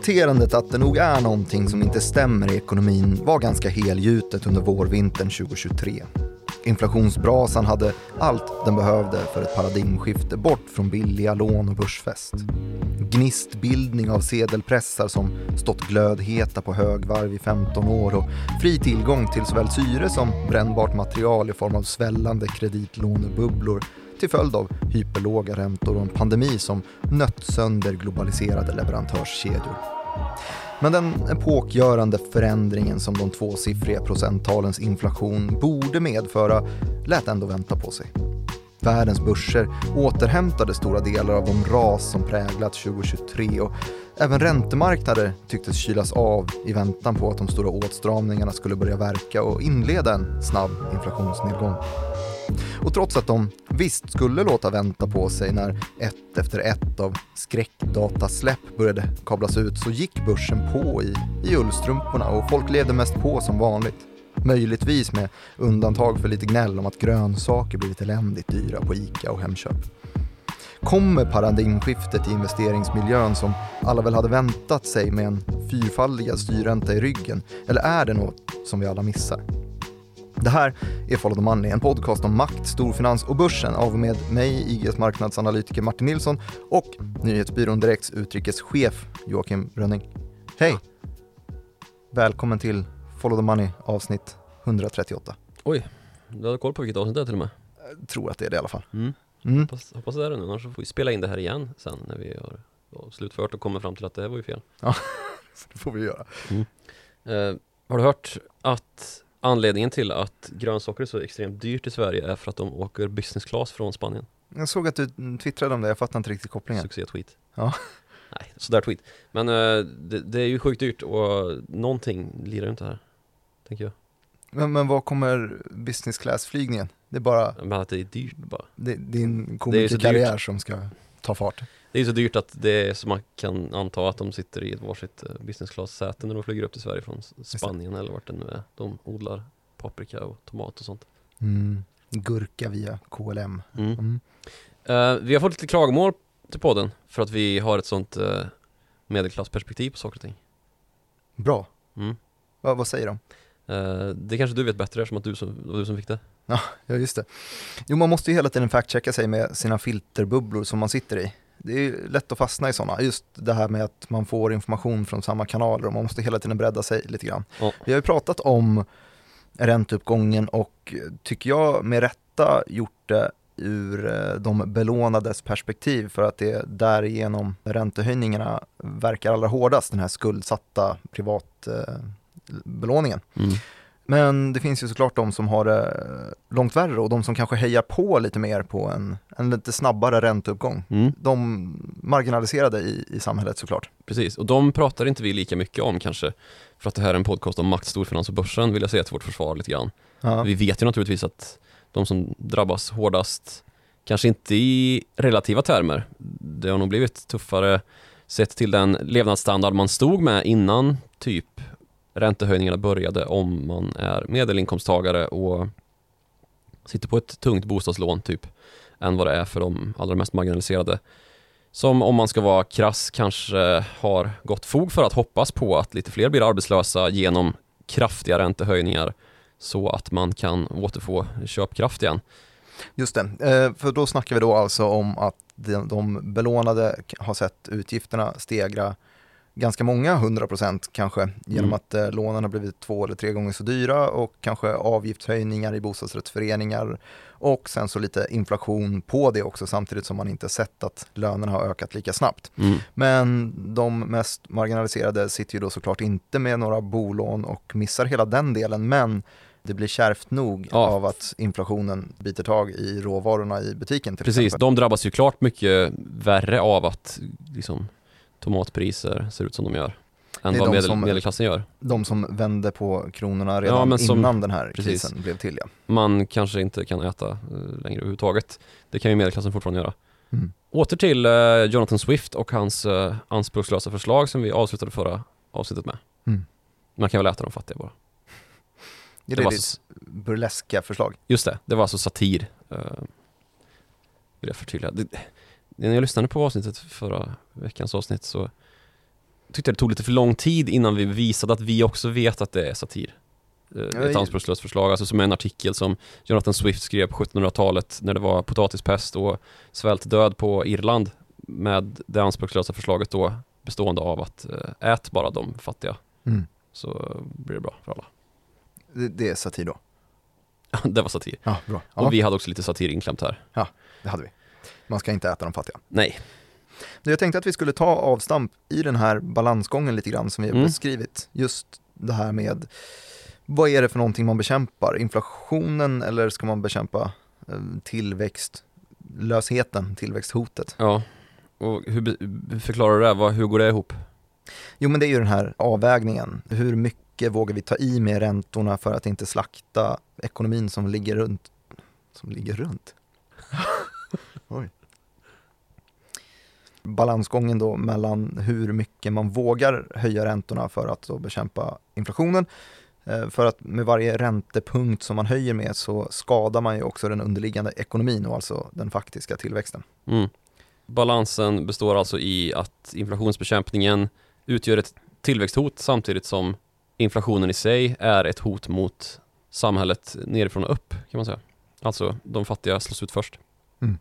Konstaterandet att det nog är någonting som inte stämmer i ekonomin var ganska helgjutet under vårvintern 2023. Inflationsbrasan hade allt den behövde för ett paradigmskifte bort från billiga lån och börsfest. Gnistbildning av sedelpressar som stått glödheta på högvarv i 15 år och fri tillgång till såväl syre som brännbart material i form av svällande kreditlånebubblor till följd av hyperlåga räntor och en pandemi som nött sönder globaliserade leverantörskedjor. Men den epokgörande förändringen som de tvåsiffriga procenttalens inflation borde medföra lät ändå vänta på sig. Världens börser återhämtade stora delar av de ras som präglat 2023 och även räntemarknader tycktes kylas av i väntan på att de stora åtstramningarna skulle börja verka och inleda en snabb inflationsnedgång. Och trots att de visst skulle låta vänta på sig när ett efter ett av skräckdatasläpp började kablas ut så gick börsen på i, i ullstrumporna och folk levde mest på som vanligt. Möjligtvis med undantag för lite gnäll om att grönsaker blivit eländigt dyra på ICA och Hemköp. Kommer paradigmskiftet i investeringsmiljön som alla väl hade väntat sig med en fyrfaldigad styrränta i ryggen? Eller är det något som vi alla missar? Det här är Follow the Money, en podcast om makt, storfinans och börsen av och med mig, IGs marknadsanalytiker Martin Nilsson och nyhetsbyrån Direkts utrikeschef Joakim Rönning. Hej! Välkommen till Follow the Money avsnitt 138. Oj, du hade koll på vilket avsnitt det är till och med? Jag tror att det är det i alla fall. Mm. Mm. Hoppas, hoppas det är det nu, annars får vi spela in det här igen sen när vi har slutfört och kommer fram till att det här var ju fel. Det får vi göra. Eh, har du hört att anledningen till att grönsaker är så extremt dyrt i Sverige är för att de åker business class från Spanien? Jag såg att du twittrade om det, jag fattar inte riktigt kopplingen. Succé-tweet. Ja. Nej, sådär tweet. Men eh, det, det är ju sjukt dyrt och någonting lirar ju inte här. Tänker jag. Men, men vad kommer business class-flygningen? Det är bara Men att det är dyrt bara. det, din så komikerkarriär som ska ta fart. Det är så dyrt att det är så man kan anta att de sitter i ett varsitt eh, business class-säte när de flyger upp till Sverige från Spanien eller vart det nu är. De odlar paprika och tomat och sånt. Mm. Gurka via KLM. Mm. Mm. Eh, vi har fått lite klagomål till podden för att vi har ett sånt uh, medelklassperspektiv på saker och ting. Bra. Mm. Va, vad säger de? Eh, det kanske du vet bättre eftersom att du som, du som fick det. Ja, just det. Jo, man måste ju hela tiden fact-checka sig med sina filterbubblor som man sitter i. Det är lätt att fastna i sådana. Just det här med att man får information från samma kanaler och man måste hela tiden bredda sig lite grann. Ja. Vi har ju pratat om ränteuppgången och tycker jag med rätta gjort det ur eh, de belånades perspektiv för att det är därigenom räntehöjningarna verkar allra hårdast, den här skuldsatta privatbelåningen. Mm. Men det finns ju såklart de som har det långt värre och de som kanske hejar på lite mer på en, en lite snabbare ränteuppgång. Mm. De marginaliserade i, i samhället såklart. Precis, och de pratar inte vi lika mycket om kanske. För att det här är en podcast om makt, storfinans och börsen vill jag säga till vårt försvar lite grann. Ja. Vi vet ju naturligtvis att de som drabbas hårdast, kanske inte i relativa termer, det har nog blivit tuffare sett till den levnadsstandard man stod med innan typ räntehöjningarna började om man är medelinkomsttagare och sitter på ett tungt bostadslån typ än vad det är för de allra mest marginaliserade. Som om man ska vara krass kanske har gått fog för att hoppas på att lite fler blir arbetslösa genom kraftiga räntehöjningar så att man kan återfå köpkraft igen. Just det, eh, för då snackar vi då alltså om att de, belånade har sett utgifterna stegra ganska många hundra procent kanske genom Mm. att eh, lånen har blivit två eller tre gånger så dyra och kanske avgiftshöjningar i bostadsrättsföreningar och sen så lite inflation på det också samtidigt som man inte sett att lönerna har ökat lika snabbt. Mm. Men de mest marginaliserade sitter ju då såklart inte med några bolån och missar hela den delen men det blir kärvt nog Ja. av att inflationen biter tag i råvarorna i butiken Precis, exempel. de drabbas ju klart mycket värre av att liksom, tomatpriser ser ut som de gör. Än vad de medel, som- medelklassen gör. De som vände på kronorna redan men som- innan den här precis. krisen blev till ja. Man kanske inte kan äta eh, längre överhuvudtaget. Det kan ju medelklassen fortfarande göra. Mm. Åter till eh, Jonathan Swift och hans eh, anspråkslösa förslag som vi avslutade förra avsnittet med. Mm. Man kan väl äta de fattiga bara. Det, Det är var ditt så, burleska förslag. just det, det var alltså satir. Uh, vill jag förtydliga. Det, när jag lyssnade på avsnittet förra veckans avsnitt så tyckte det tog lite för lång tid innan vi visade att vi också vet att det är satir. Eh, Ja, Ett anspråkslöst förslag, alltså som en artikel som Jonathan Swift skrev på 1700-talet när det var potatispest och svältdöd på Irland med det anspråkslösa förslaget då bestående av att eh, ät bara de fattiga Mm. så blir det bra för alla. Det, det är satir då? det var satir. Ja, bra. Ja, Och vi hade också lite satir inklämt här. det hade vi. Man ska inte äta de fattiga. Nej, Jag tänkte att vi skulle ta avstamp i den här balansgången lite grann som vi har Mm. beskrivit. Just det här med vad är det för någonting man bekämpar? Inflationen eller ska man bekämpa eh, tillväxtlösheten, tillväxthotet? ja. Och hur förklarar du det? Vad, hur går det ihop? Jo men det är ju den här avvägningen. Hur mycket vågar vi ta i med räntorna för att inte slakta ekonomin som ligger runt? Som ligger runt? Oj. Balansgången då mellan hur mycket man vågar höja räntorna för att bekämpa inflationen. Eh, För att med varje räntepunkt som man höjer med så skadar man ju också den underliggande ekonomin och alltså den faktiska tillväxten. Mm. Balansen består alltså i att inflationsbekämpningen utgör ett tillväxthot samtidigt som inflationen i sig är ett hot mot samhället nerifrån och upp kan man säga. Alltså de fattiga slås ut först. Mm.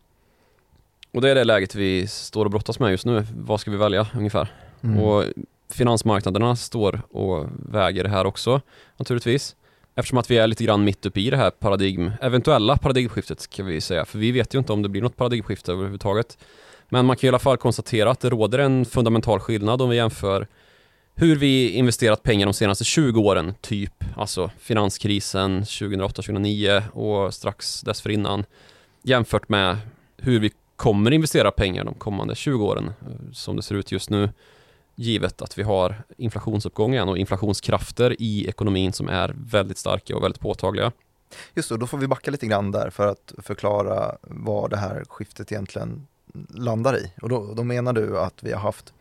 Och det är det läget vi står och brottas med just nu. Vad ska vi välja ungefär? Mm. Och finansmarknaderna står och väger det här också naturligtvis. Eftersom att vi är lite grann mitt uppe i det här paradigm, eventuella paradigmskiftet kan vi säga. För vi vet ju inte om det blir något paradigmskifte överhuvudtaget. Men man kan i alla fall konstatera att det råder en fundamental skillnad om vi jämför hur vi investerat pengar de senaste 20 åren, typ alltså finanskrisen 2008-2009 och strax dessförinnan jämfört med hur vi kommer investera pengar de kommande 20 åren eh, som det ser ut just nu givet att vi har inflationsuppgång igen och inflationskrafter i ekonomin som är väldigt starka och väldigt påtagliga. Just det, då får vi backa lite grann där för att förklara vad det här skiftet egentligen landar i. Och då, då menar du att vi har haft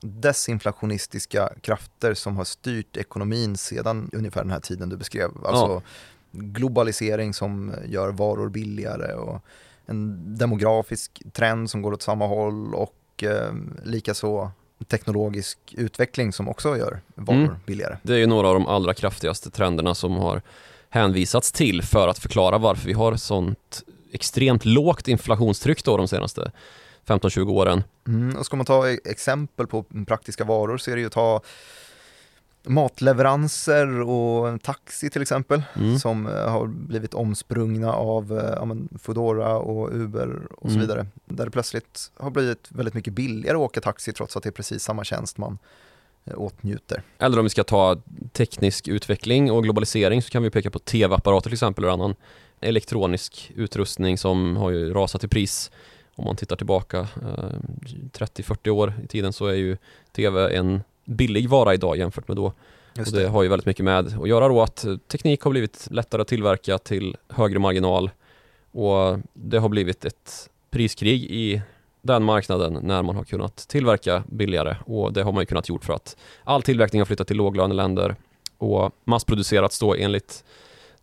desinflationistiska krafter som har styrt ekonomin sedan ungefär den här tiden du beskrev. Alltså globalisering som gör varor billigare och en demografisk trend som går åt samma håll och eh, likaså teknologisk utveckling som också gör varor Mm. billigare. Det är ju några av de allra kraftigaste trenderna som har hänvisats till för att förklara varför vi har sånt extremt lågt inflationstryck då de senaste 15-20 åren. Mm, och ska man ta e- exempel på praktiska varor så är det ju att ta matleveranser och taxi till exempel Mm. som eh, har blivit omsprungna av eh, ja, men Foodora och Uber och så Mm. vidare. Där det plötsligt har blivit väldigt mycket billigare att åka taxi trots att det är precis samma tjänst man eh, åtnjuter. Eller om vi ska ta teknisk utveckling och globalisering så kan vi peka på tv-apparater till exempel eller annan elektronisk utrustning som har ju rasat i pris. Om man tittar tillbaka eh, 30-40 år i tiden så är ju tv en billig vara idag jämfört med då. Just och det det. har ju väldigt mycket med att göra då att teknik har blivit lättare att tillverka till högre marginal och det har blivit ett priskrig i den marknaden när man har kunnat tillverka billigare och det har man ju kunnat gjort för att all tillverkning har flyttat till låglöneländer och massproducerats då enligt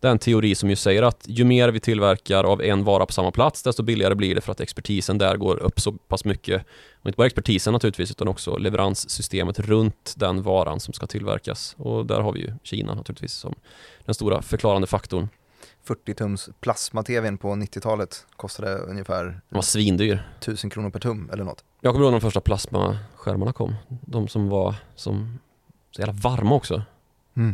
den teori som ju säger att ju mer vi tillverkar av en vara på samma plats desto billigare blir det för att expertisen där går upp så pass mycket. Och inte bara expertisen naturligtvis utan också leveranssystemet runt den varan som ska tillverkas. Och där har vi ju Kina naturligtvis som den stora förklarande faktorn. 40-tums plasma-tvn på 90-talet kostade ungefär Den var svindyr. 1000 kronor per tum eller något. Jag kommer ihåg när de första plasmaskärmarna kom. De som var som så jävla varma också.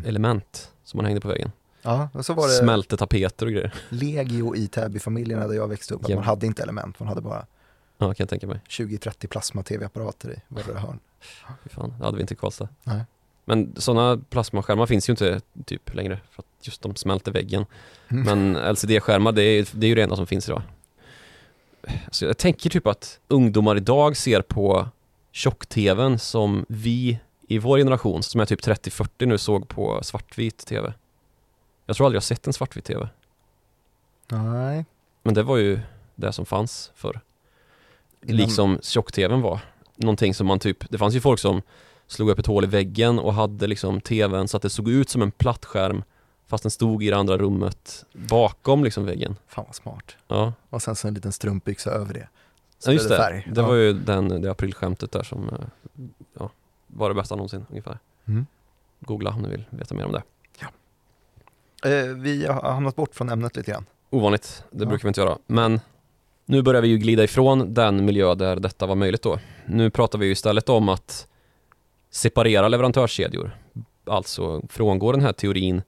Element som man hängde på väggen. Ja, och så var det Smälte tapeter och grejer. legio i Täby-familjerna där jag växte upp. Att Ja. man hade inte element, man hade bara Ja, kan jag tänka mig. 20-30 plasma-tv-apparater i varje hörn. Fy fan, det hade vi inte i Karlstad. Nej. Men sådana plasmaskärmar finns ju inte typ längre för att just de smälter väggen. Mm. Men LCD-skärmar, det är, det är ju det enda som finns idag. Så jag tänker typ att ungdomar idag ser på tjock-tvn som vi i vår generation, som är typ 30-40 nu, såg på svartvit tv. Jag tror aldrig jag sett en svartvit tv. Nej. Men det var ju det som fanns för Innan- Liksom tjock-tvn var. Någonting som man typ, det fanns ju folk som slog upp ett hål i väggen och hade liksom tvn så att det såg ut som en plattskärm fast den stod i det andra rummet bakom liksom väggen. Fan vad smart. Ja, Och sen så en liten strumpbyxa över det. ja just det. färg. Det Ja. var ju den, det aprilskämtet där som, eh, ja, var det bästa någonsin ungefär. Mm. Googla om ni vill veta mer om det. Eh, vi har hamnat bort från ämnet lite grann. Ovanligt, det Ja. brukar vi inte göra. Men nu börjar vi ju glida ifrån den miljö där detta var möjligt då. Nu pratar vi ju istället om att separera leverantörskedjor. Alltså frångå den här teorin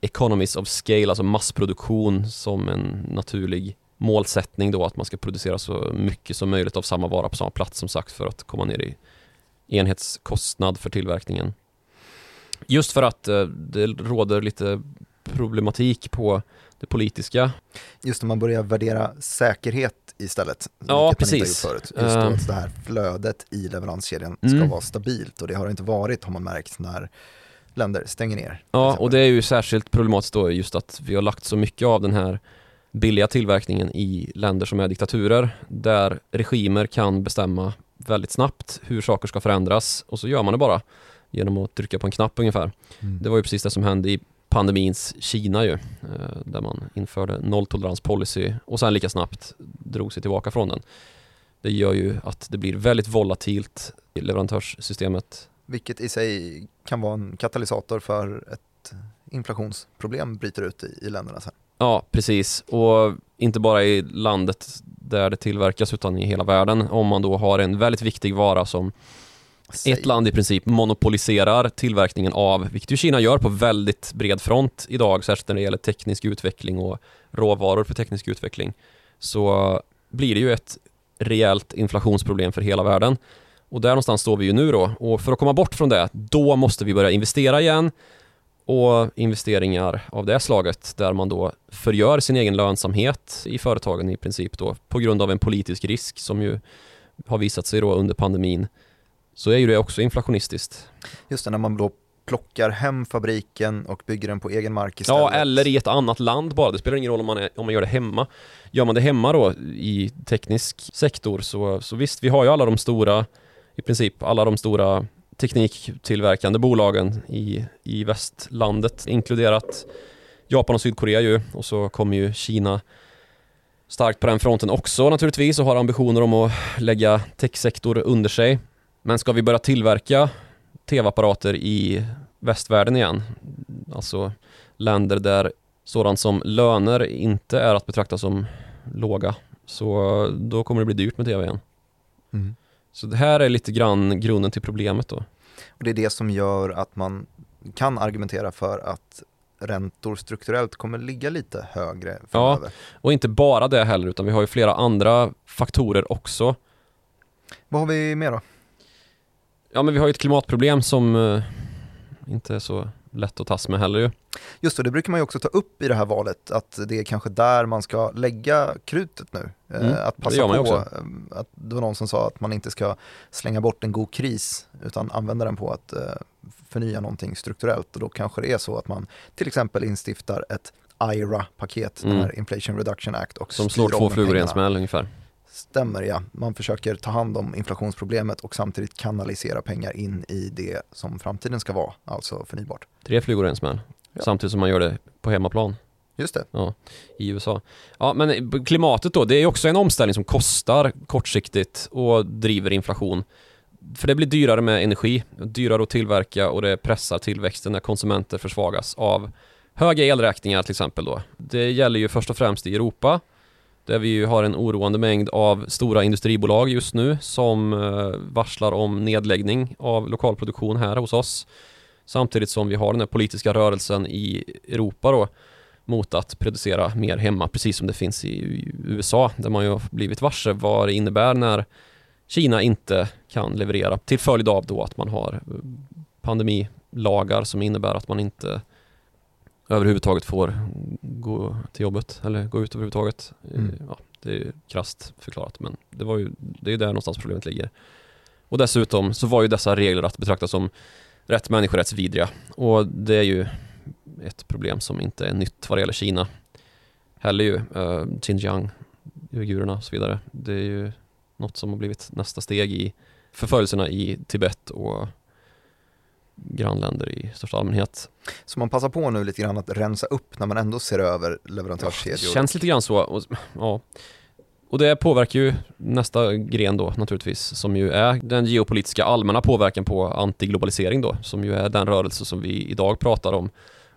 economies of scale, alltså massproduktion som en naturlig målsättning då att man ska producera så mycket som möjligt av samma vara på samma plats som sagt för att komma ner i enhetskostnad för tillverkningen. Just för att eh, det råder lite problematik på det politiska. Just när man börjar värdera säkerhet istället. Ja, man precis. förut. Just då Eh. att det här flödet i leveranskedjan ska Mm. vara stabilt och det har det inte varit har man märkt när länder stänger ner. Ja, och det är ju särskilt problematiskt då just att vi har lagt så mycket av den här billiga tillverkningen i länder som är diktaturer där regimer kan bestämma väldigt snabbt hur saker ska förändras och så gör man det bara genom att trycka på en knapp ungefär. Mm. Det var ju precis det som hände i pandemins Kina ju, eh, där man införde nolltoleranspolicy och sen lika snabbt drog sig tillbaka från den. Det gör ju att det blir väldigt volatilt i leverantörssystemet. Vilket i sig kan vara en katalysator för ett inflationsproblem bryter ut i, i länderna sen. Ja, precis. Och inte bara i landet där det tillverkas utan i hela världen. Om man då har en väldigt viktig vara som ett land i princip monopoliserar tillverkningen av, vilket ju Kina gör på väldigt bred front idag, särskilt när det gäller teknisk utveckling och råvaror för teknisk utveckling, så blir det ju ett rejält inflationsproblem för hela världen. Och där någonstans står vi ju nu då. Och för att komma bort från det, då måste vi börja investera igen. Och investeringar av det slaget där man då förgör sin egen lönsamhet i företagen i princip då på grund av en politisk risk som ju har visat sig då under pandemin så är ju det också inflationistiskt. Just det, när man då plockar hem fabriken och bygger den på egen mark istället. Ja, eller i ett annat land bara. Det spelar ingen roll om man, är, om man gör det hemma. Gör man det hemma då i teknisk sektor så, så visst, vi har ju alla de stora, i princip alla de stora tekniktillverkande bolagen i, i västlandet, inkluderat Japan och Sydkorea ju. Och så kommer ju Kina starkt på den fronten också naturligtvis och har ambitioner om att lägga techsektor under sig. Men ska vi börja tillverka tv-apparater i västvärlden igen, alltså länder där sådant som löner inte är att betrakta som låga, så då kommer det bli dyrt med tv igen. Mm. Så det här är lite grann grunden till problemet då. Och det är det som gör att man kan argumentera för att räntor strukturellt kommer ligga lite högre framöver. Och inte bara det heller, utan vi har ju flera andra faktorer också. Vad har vi mer då? Ja, men vi har ju ett klimatproblem som eh, inte är så lätt att tas med heller ju. Just det, det brukar man ju också ta upp i det här valet, att det är kanske där man ska lägga krutet nu. Eh, Mm, att passa på, ju eh, att det var någon som sa att man inte ska slänga bort en god kris, utan använda den på att förnya någonting strukturellt. Och då kanske det är så att man till exempel instiftar ett IRA-paket, Mm. den här Inflation Reduction Act. Och Som slår två flugor i en smäll ungefär. Stämmer ja, man försöker ta hand om inflationsproblemet och samtidigt kanalisera pengar in i det som framtiden ska vara, alltså förnybart. Tre flugor i en smäll. Ja. Samtidigt som man gör det på hemmaplan. Just det. i USA. Ja, men klimatet då, det är också en omställning som kostar kortsiktigt och driver inflation. För det blir dyrare med energi, dyrare att tillverka och det pressar tillväxten när konsumenter försvagas av höga elräkningar till exempel då. Det gäller ju först och främst i Europa där vi ju har en oroande mängd av stora industribolag just nu som eh, varslar om nedläggning av lokalproduktion här hos oss. Samtidigt som vi har den här politiska rörelsen i Europa då mot att producera mer hemma, precis som det finns i USA, där man ju har blivit varse vad det innebär när Kina inte kan leverera till följd av då att man har eh, pandemilagar som innebär att man inte överhuvudtaget får gå till jobbet eller gå ut överhuvudtaget. Eh, Mm. Ja, det är krasst förklarat men det, var ju, det är där någonstans problemet ligger. Och dessutom så var ju dessa regler att betrakta som rätt människorättsvidriga och det är ju ett problem som inte är nytt vad det gäller Kina. Heller ju uh, Xinjiang, uigurerna och så vidare. Det är ju något som har blivit nästa steg i förföljelserna i Tibet och grannländer i största allmänhet. Så man passar på nu lite grann att rensa upp när man ändå ser över Det leverantörskedjor. känns lite grann så. Och, ja. Och det påverkar ju nästa gren då naturligtvis, som ju är den geopolitiska allmänna påverkan på antiglobalisering då, som ju är den rörelse som vi idag pratar om.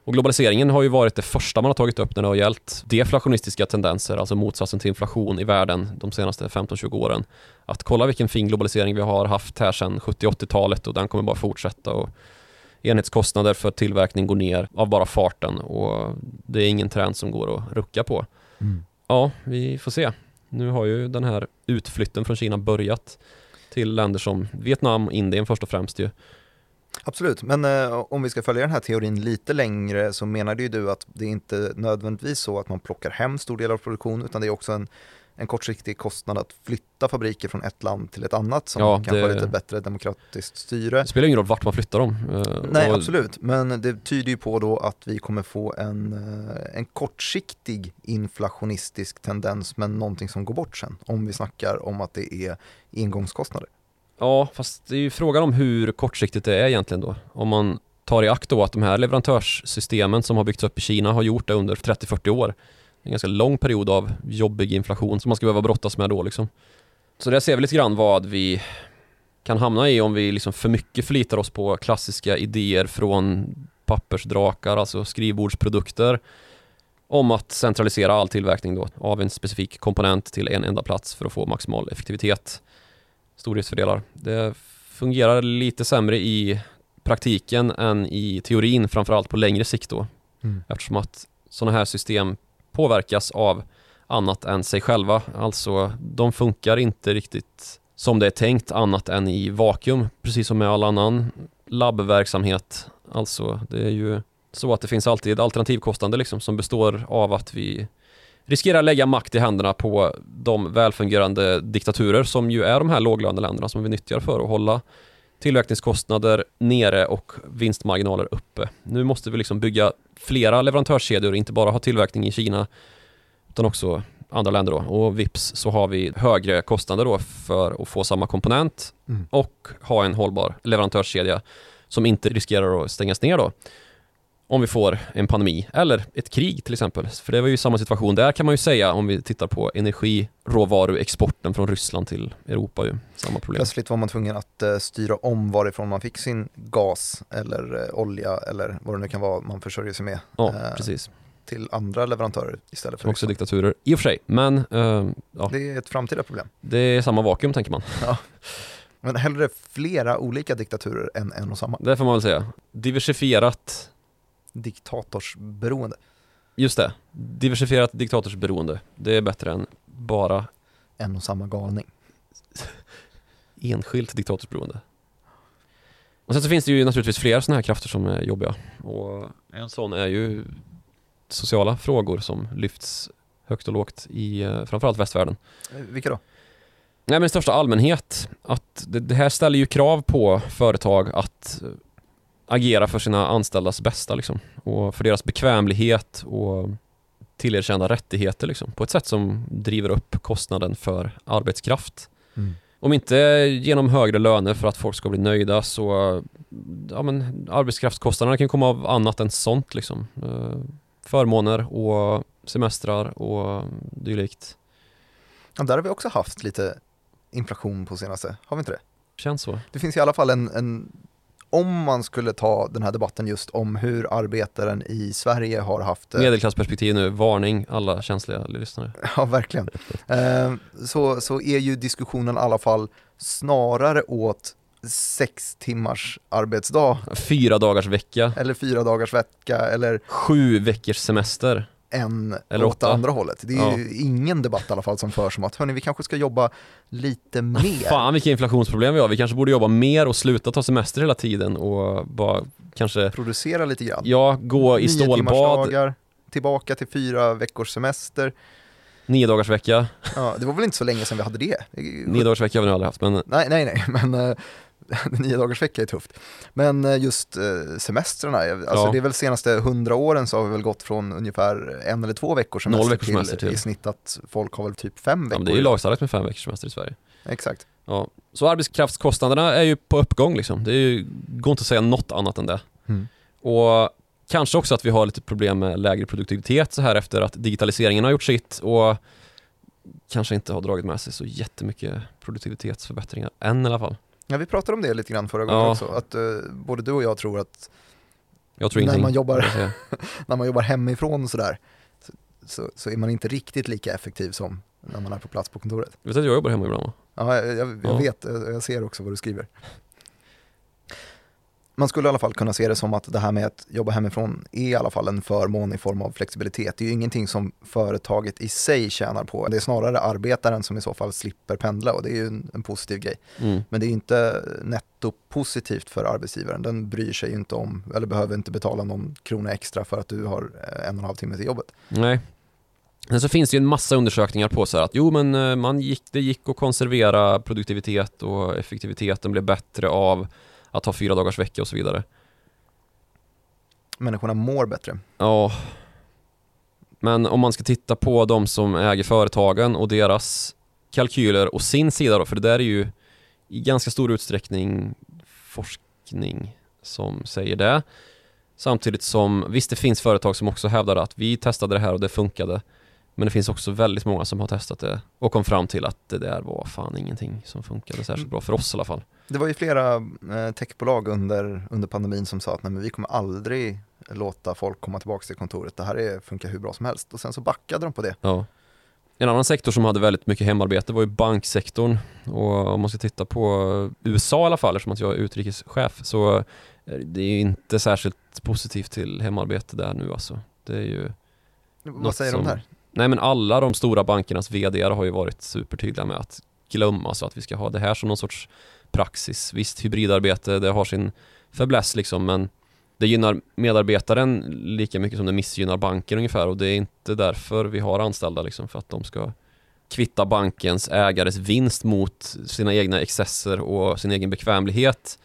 Och globaliseringen har ju varit det första man har tagit upp när det har gällt deflationistiska tendenser, alltså motsatsen till inflation i världen de senaste 15-20 åren. Att kolla vilken fin globalisering vi har haft här sedan 70-80-talet och den kommer bara fortsätta. Och enhetskostnader för tillverkning går ner av bara farten och det är ingen trend som går att rucka på. Mm. Ja, vi får se. Nu har ju den här utflytten från Kina börjat till länder som Vietnam och Indien först och främst ju. Absolut, men eh, om vi ska följa den här teorin lite längre så menade ju du att det är inte nödvändigtvis så att man plockar hem stor del av produktionen utan det är också en en kortsiktig kostnad att flytta fabriker från ett land till ett annat som ja, kanske har lite bättre demokratiskt styre. Det spelar ingen roll vart man flyttar dem. Eh, Nej, och... absolut, men det tyder ju på då att vi kommer få en, eh, en kortsiktig inflationistisk tendens, men någonting som går bort sen, om vi snackar om att det är engångskostnader. Ja, fast det är ju frågan om hur kortsiktigt det är egentligen då. Om man tar i akt då att de här leverantörssystemen som har byggts upp i Kina har gjort det under 30-40 år en ganska lång period av jobbig inflation som man ska behöva brottas med då liksom. Så där ser vi lite grann vad vi kan hamna i om vi liksom för mycket förlitar oss på klassiska idéer från pappersdrakar, alltså skrivbordsprodukter om att centralisera all tillverkning då av en specifik komponent till en enda plats för att få maximal effektivitet. Stordriftsfördelar. Det fungerar lite sämre i praktiken än i teorin, framförallt på längre sikt då. Mm. Eftersom att sådana här system påverkas av annat än sig själva. Alltså, de funkar inte riktigt som det är tänkt annat än i vakuum, precis som med all annan labbverksamhet. Alltså, det är ju så att det finns alltid alternativkostnader liksom som består av att vi riskerar lägga makt i händerna på de välfungerande diktaturer som ju är de här låglöneländerna som vi nyttjar för att hålla tillverkningskostnader nere och vinstmarginaler uppe. Nu måste vi liksom bygga flera leverantörskedjor, inte bara ha tillverkning i Kina utan också andra länder då. Och vips så har vi högre kostnader då för att få samma komponent mm. och ha en hållbar leverantörskedja som inte riskerar att stängas ner då om vi får en pandemi eller ett krig till exempel. För det var ju samma situation där kan man ju säga om vi tittar på energiråvaruexporten från Ryssland till Europa. Ju. Samma problem. Plötsligt var man tvungen att uh, styra om varifrån man fick sin gas eller uh, olja eller vad det nu kan vara man försörjer sig med. Ja, uh, precis. Till andra leverantörer istället för Också Ryssland. diktaturer, i och för sig. Men ja. Det är ett framtida problem. Det är samma vakuum tänker man. Ja. Men hellre flera olika diktaturer än en och samma. Det får man väl säga. Diversifierat diktatorsberoende. Just det, diversifierat diktatorsberoende. Det är bättre än bara en och samma galning. Enskilt diktatorsberoende. Och sen så finns det ju naturligtvis fler sådana här krafter som är jobbiga. Och en sån är ju sociala frågor som lyfts högt och lågt i eh, framförallt västvärlden. Eh, vilka då? Nej men i största allmänhet. Att det, det här ställer ju krav på företag att agera för sina anställdas bästa liksom. Och för deras bekvämlighet och tillerkända rättigheter liksom. På ett sätt som driver upp kostnaden för arbetskraft. Mm. Om inte genom högre löner för att folk ska bli nöjda så ja, men arbetskraftskostnaderna kan komma av annat än sånt liksom. Eh, förmåner och semestrar och dylikt. Ja, där har vi också haft lite inflation på senaste, har vi inte det? Känns så. Det finns i alla fall en, en om man skulle ta den här debatten just om hur arbetaren i Sverige har haft. Medelklassperspektiv nu, varning alla känsliga lyssnare. Ja, verkligen. Eh, så, så är ju diskussionen i alla fall snarare åt sex timmars arbetsdag. Fyra dagars vecka. Eller fyra dagars vecka eller Sju veckors semester än Eller åt det andra hållet. Det är ja. ju ingen debatt i alla fall som förs om att hörni, vi kanske ska jobba lite mer. Fan vilka inflationsproblem vi har. Vi kanske borde jobba mer och sluta ta semester hela tiden och bara kanske producera lite grann. Ja, gå i stålbad. tillbaka till fyra veckors semester. Nio dagars vecka. Ja, det var väl inte så länge sedan vi hade det? Nio dagars vecka har vi nog aldrig haft. Men... Nej, nej, nej, men eh, nio dagars vecka är tufft. Men eh, just eh, semestrarna, alltså ja. det är väl senaste hundra åren så har vi väl gått från ungefär en eller två veckors semester, Noll veckors semester till, till, i snitt att folk har väl typ fem veckor. Ja, det är ju lagstadgat med fem veckors semester i Sverige. Exakt. Ja. Så arbetskraftskostnaderna är ju på uppgång liksom. Det är ju, går inte att säga något annat än det. Mm. Och kanske också att vi har lite problem med lägre produktivitet så här efter att digitaliseringen har gjort sitt och kanske inte har dragit med sig så jättemycket produktivitetsförbättringar än i alla fall. Ja, vi pratade om det lite grann förra gången Ja. också, att uh, både du och jag tror att tror När man jobbar- när man jobbar hemifrån och sådär, så, så, så är man inte riktigt lika effektiv som när man är på plats på kontoret. Vet du att jag jobbar hemma ibland va? Ja, jag, jag, jag Ja. vet, jag ser också vad du skriver. Man skulle i alla fall kunna se det som att det här med att jobba hemifrån är i alla fall en förmån i form av flexibilitet. Det är ju ingenting som företaget i sig tjänar på. Det är snarare arbetaren som i så fall slipper pendla och det är ju en, en positiv grej. Mm. Men det är ju inte netto positivt för arbetsgivaren. Den bryr sig ju inte om, eller behöver inte betala någon krona extra för att du har eh, en och en halv timme till jobbet. Nej. Men så finns det ju en massa undersökningar på så här att jo men eh, man gick, det gick att konservera produktivitet och effektiviteten blev bättre av att ha fyra dagars vecka och så vidare. Människorna mår bättre. Ja. Men om man ska titta på de som äger företagen och deras kalkyler och sin sida då, för det där är ju i ganska stor utsträckning forskning som säger det. Samtidigt som, visst det finns företag som också hävdar att vi testade det här och det funkade. Men det finns också väldigt många som har testat det och kom fram till att det där var fan ingenting som funkade särskilt bra för oss i alla fall. Det var ju flera eh, techbolag under, under pandemin som sa att nej, men vi kommer aldrig låta folk komma tillbaka till kontoret. Det här är, funkar hur bra som helst. Och sen så backade de på det. Ja. En annan sektor som hade väldigt mycket hemarbete var ju banksektorn och om man ska titta på USA i alla fall eftersom att jag är utrikeschef så är det är ju inte särskilt positivt till hemarbete där nu alltså. Det är ju, Vad säger de som- där? Nej men alla de stora bankernas VD har ju varit supertydliga med att glömma så att vi ska ha det här som någon sorts praxis. Visst hybridarbete, det har sin fäbless liksom men det gynnar medarbetaren lika mycket som det missgynnar banken ungefär och det är inte därför vi har anställda liksom för att de ska kvitta bankens ägares vinst mot sina egna excesser och sin egen bekvämlighet.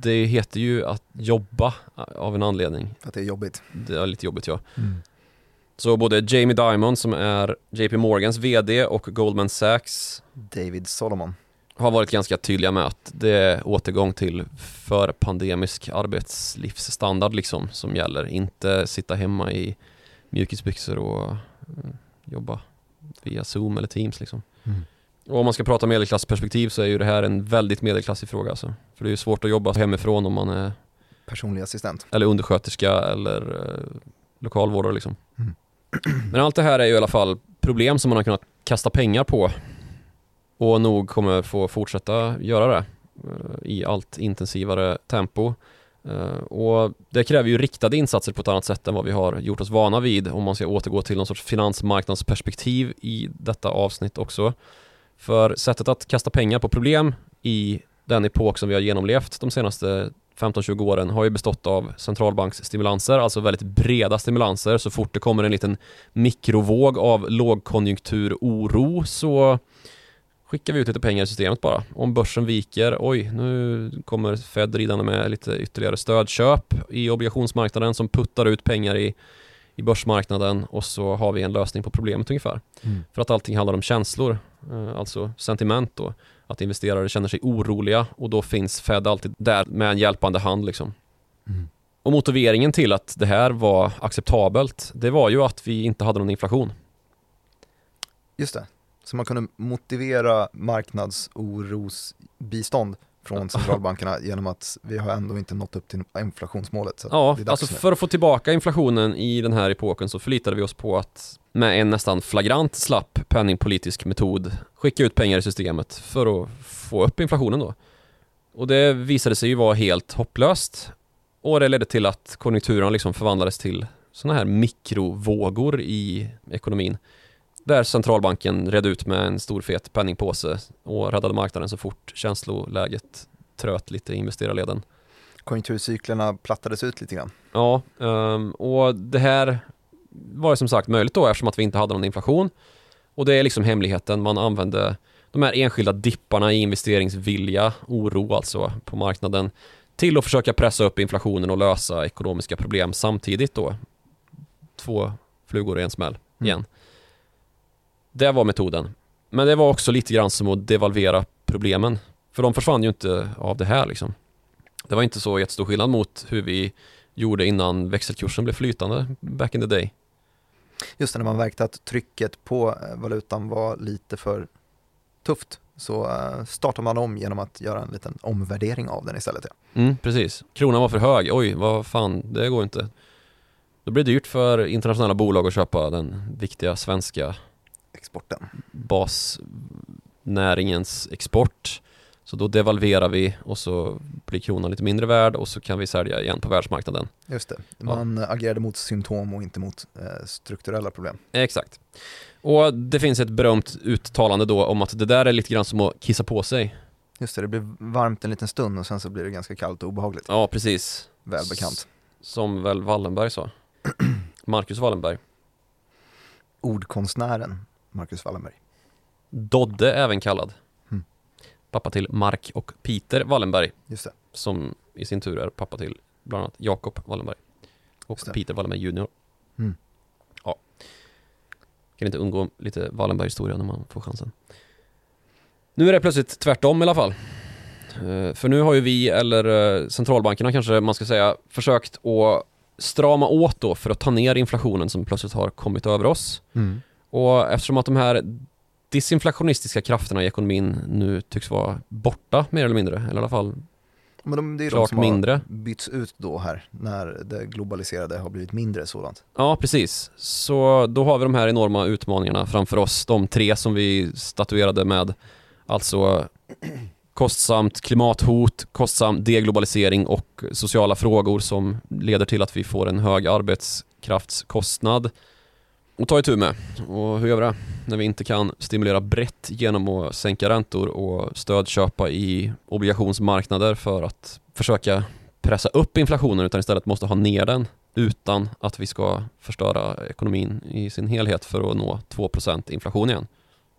Det heter ju att jobba av en anledning. För att det är jobbigt. Det är lite jobbigt ja. Så både Jamie Dimon som är JP Morgans VD och Goldman Sachs David Solomon. har varit ganska tydliga med att det är återgång till för pandemisk arbetslivsstandard liksom som gäller. Inte sitta hemma i mjukisbyxor och eh, jobba via Zoom eller Teams liksom. Mm. Och om man ska prata medelklassperspektiv så är ju det här en väldigt medelklassig fråga alltså. För det är ju svårt att jobba hemifrån om man är Personlig assistent. eller undersköterska eller eh, lokalvårdare liksom. Mm. Men allt det här är ju i alla fall problem som man har kunnat kasta pengar på och nog kommer få fortsätta göra det eh, i allt intensivare tempo. Eh, och det kräver ju riktade insatser på ett annat sätt än vad vi har gjort oss vana vid om man ska återgå till någon sorts finansmarknadsperspektiv i detta avsnitt också. För sättet att kasta pengar på problem i den epok som vi har genomlevt de senaste 15-20 åren har ju bestått av centralbanksstimulanser, alltså väldigt breda stimulanser. Så fort det kommer en liten mikrovåg av lågkonjunkturoro så skickar vi ut lite pengar i systemet bara. Om börsen viker, oj, nu kommer Fed ridande med lite ytterligare stödköp i obligationsmarknaden som puttar ut pengar i, i börsmarknaden och så har vi en lösning på problemet ungefär. För att allting handlar om känslor, eh, alltså sentiment då. Att investerare känner sig oroliga och då finns Fed alltid där med en hjälpande hand liksom. Mm. Och motiveringen till att det här var acceptabelt, det var ju att vi inte hade någon inflation. Just det. Så man kunde motivera marknadsorosbistånd från centralbankerna genom att vi har ändå inte nått upp till inflationsmålet. Ja, alltså nu. för att få tillbaka inflationen i den här epoken så förlitade vi oss på att med en nästan flagrant slapp penningpolitisk metod skicka ut pengar i systemet för att få upp inflationen då. Och det visade sig ju vara helt hopplöst och det ledde till att konjunkturen liksom förvandlades till sådana här mikrovågor i ekonomin. Där centralbanken red ut med en stor fet penningpåse och räddade marknaden så fort känsloläget tröt lite i investerarleden. Konjunkturcyklerna plattades ut lite grann. Ja, ehm, och det här var ju som sagt möjligt då eftersom att vi inte hade någon inflation. Och det är liksom hemligheten, man använde de här enskilda dipparna i investeringsvilja, oro alltså på marknaden till att försöka pressa upp inflationen och lösa ekonomiska problem samtidigt då. Två flugor i en smäll Mm. igen. Det var metoden. Men det var också lite grann som att devalvera problemen. För de försvann ju inte av det här liksom. Det var inte så jättestor skillnad mot hur vi gjorde innan växelkursen blev flytande back in the day. Just när man märkte att trycket på eh, valutan var lite för tufft så eh, startar man om genom att göra en liten omvärdering av den istället. Ja. Mm, precis. Kronan var för hög. Oj, vad fan, det går inte. Då blir det dyrt för internationella bolag att köpa den viktiga svenska Exporten. basnäringens export. Så då devalverar vi och så blir kronan lite mindre värd och så kan vi sälja igen på världsmarknaden. Just det, man agerade mot symptom och inte mot eh, strukturella problem. Exakt. Och det finns ett berömt uttalande då om att det där är lite grann som att kissa på sig. Just det, det blir varmt en liten stund och sen så blir det ganska kallt och obehagligt. Ja, precis. Välbekant. S- Som väl Wallenberg sa. Marcus Wallenberg. Ordkonstnären Marcus Wallenberg. Dodde även kallad. Pappa till Mark och Peter Wallenberg. Just det. Som i sin tur är pappa till bland annat Jakob Wallenberg. Och. Peter Wallenberg junior. Mm. Ja. Kan inte undgå lite Wallenberg-historia när man får chansen. Nu är det plötsligt tvärtom i alla fall. Eh, För nu har ju vi, eller eh, centralbankerna kanske man ska säga, försökt att strama åt då för att ta ner inflationen som plötsligt har kommit över oss. Mm. Och eftersom att de här disinflationistiska krafterna i ekonomin nu tycks vara borta mer eller mindre, eller i alla fall Men de, det är de Klart som mindre. har bytts ut då här när det globaliserade har blivit mindre sådant. Ja, precis. Så då har vi de här enorma utmaningarna framför oss. De tre som vi statuerade med. Alltså kostsamt klimathot, kostsam deglobalisering och sociala frågor som leder till att vi får en hög arbetskraftskostnad att ta itu med. Och hur gör vi det? När vi inte kan stimulera brett genom att sänka räntor och stödköpa i obligationsmarknader för att försöka pressa upp inflationen utan istället måste ha ner den utan att vi ska förstöra ekonomin i sin helhet för att nå 2% inflation igen.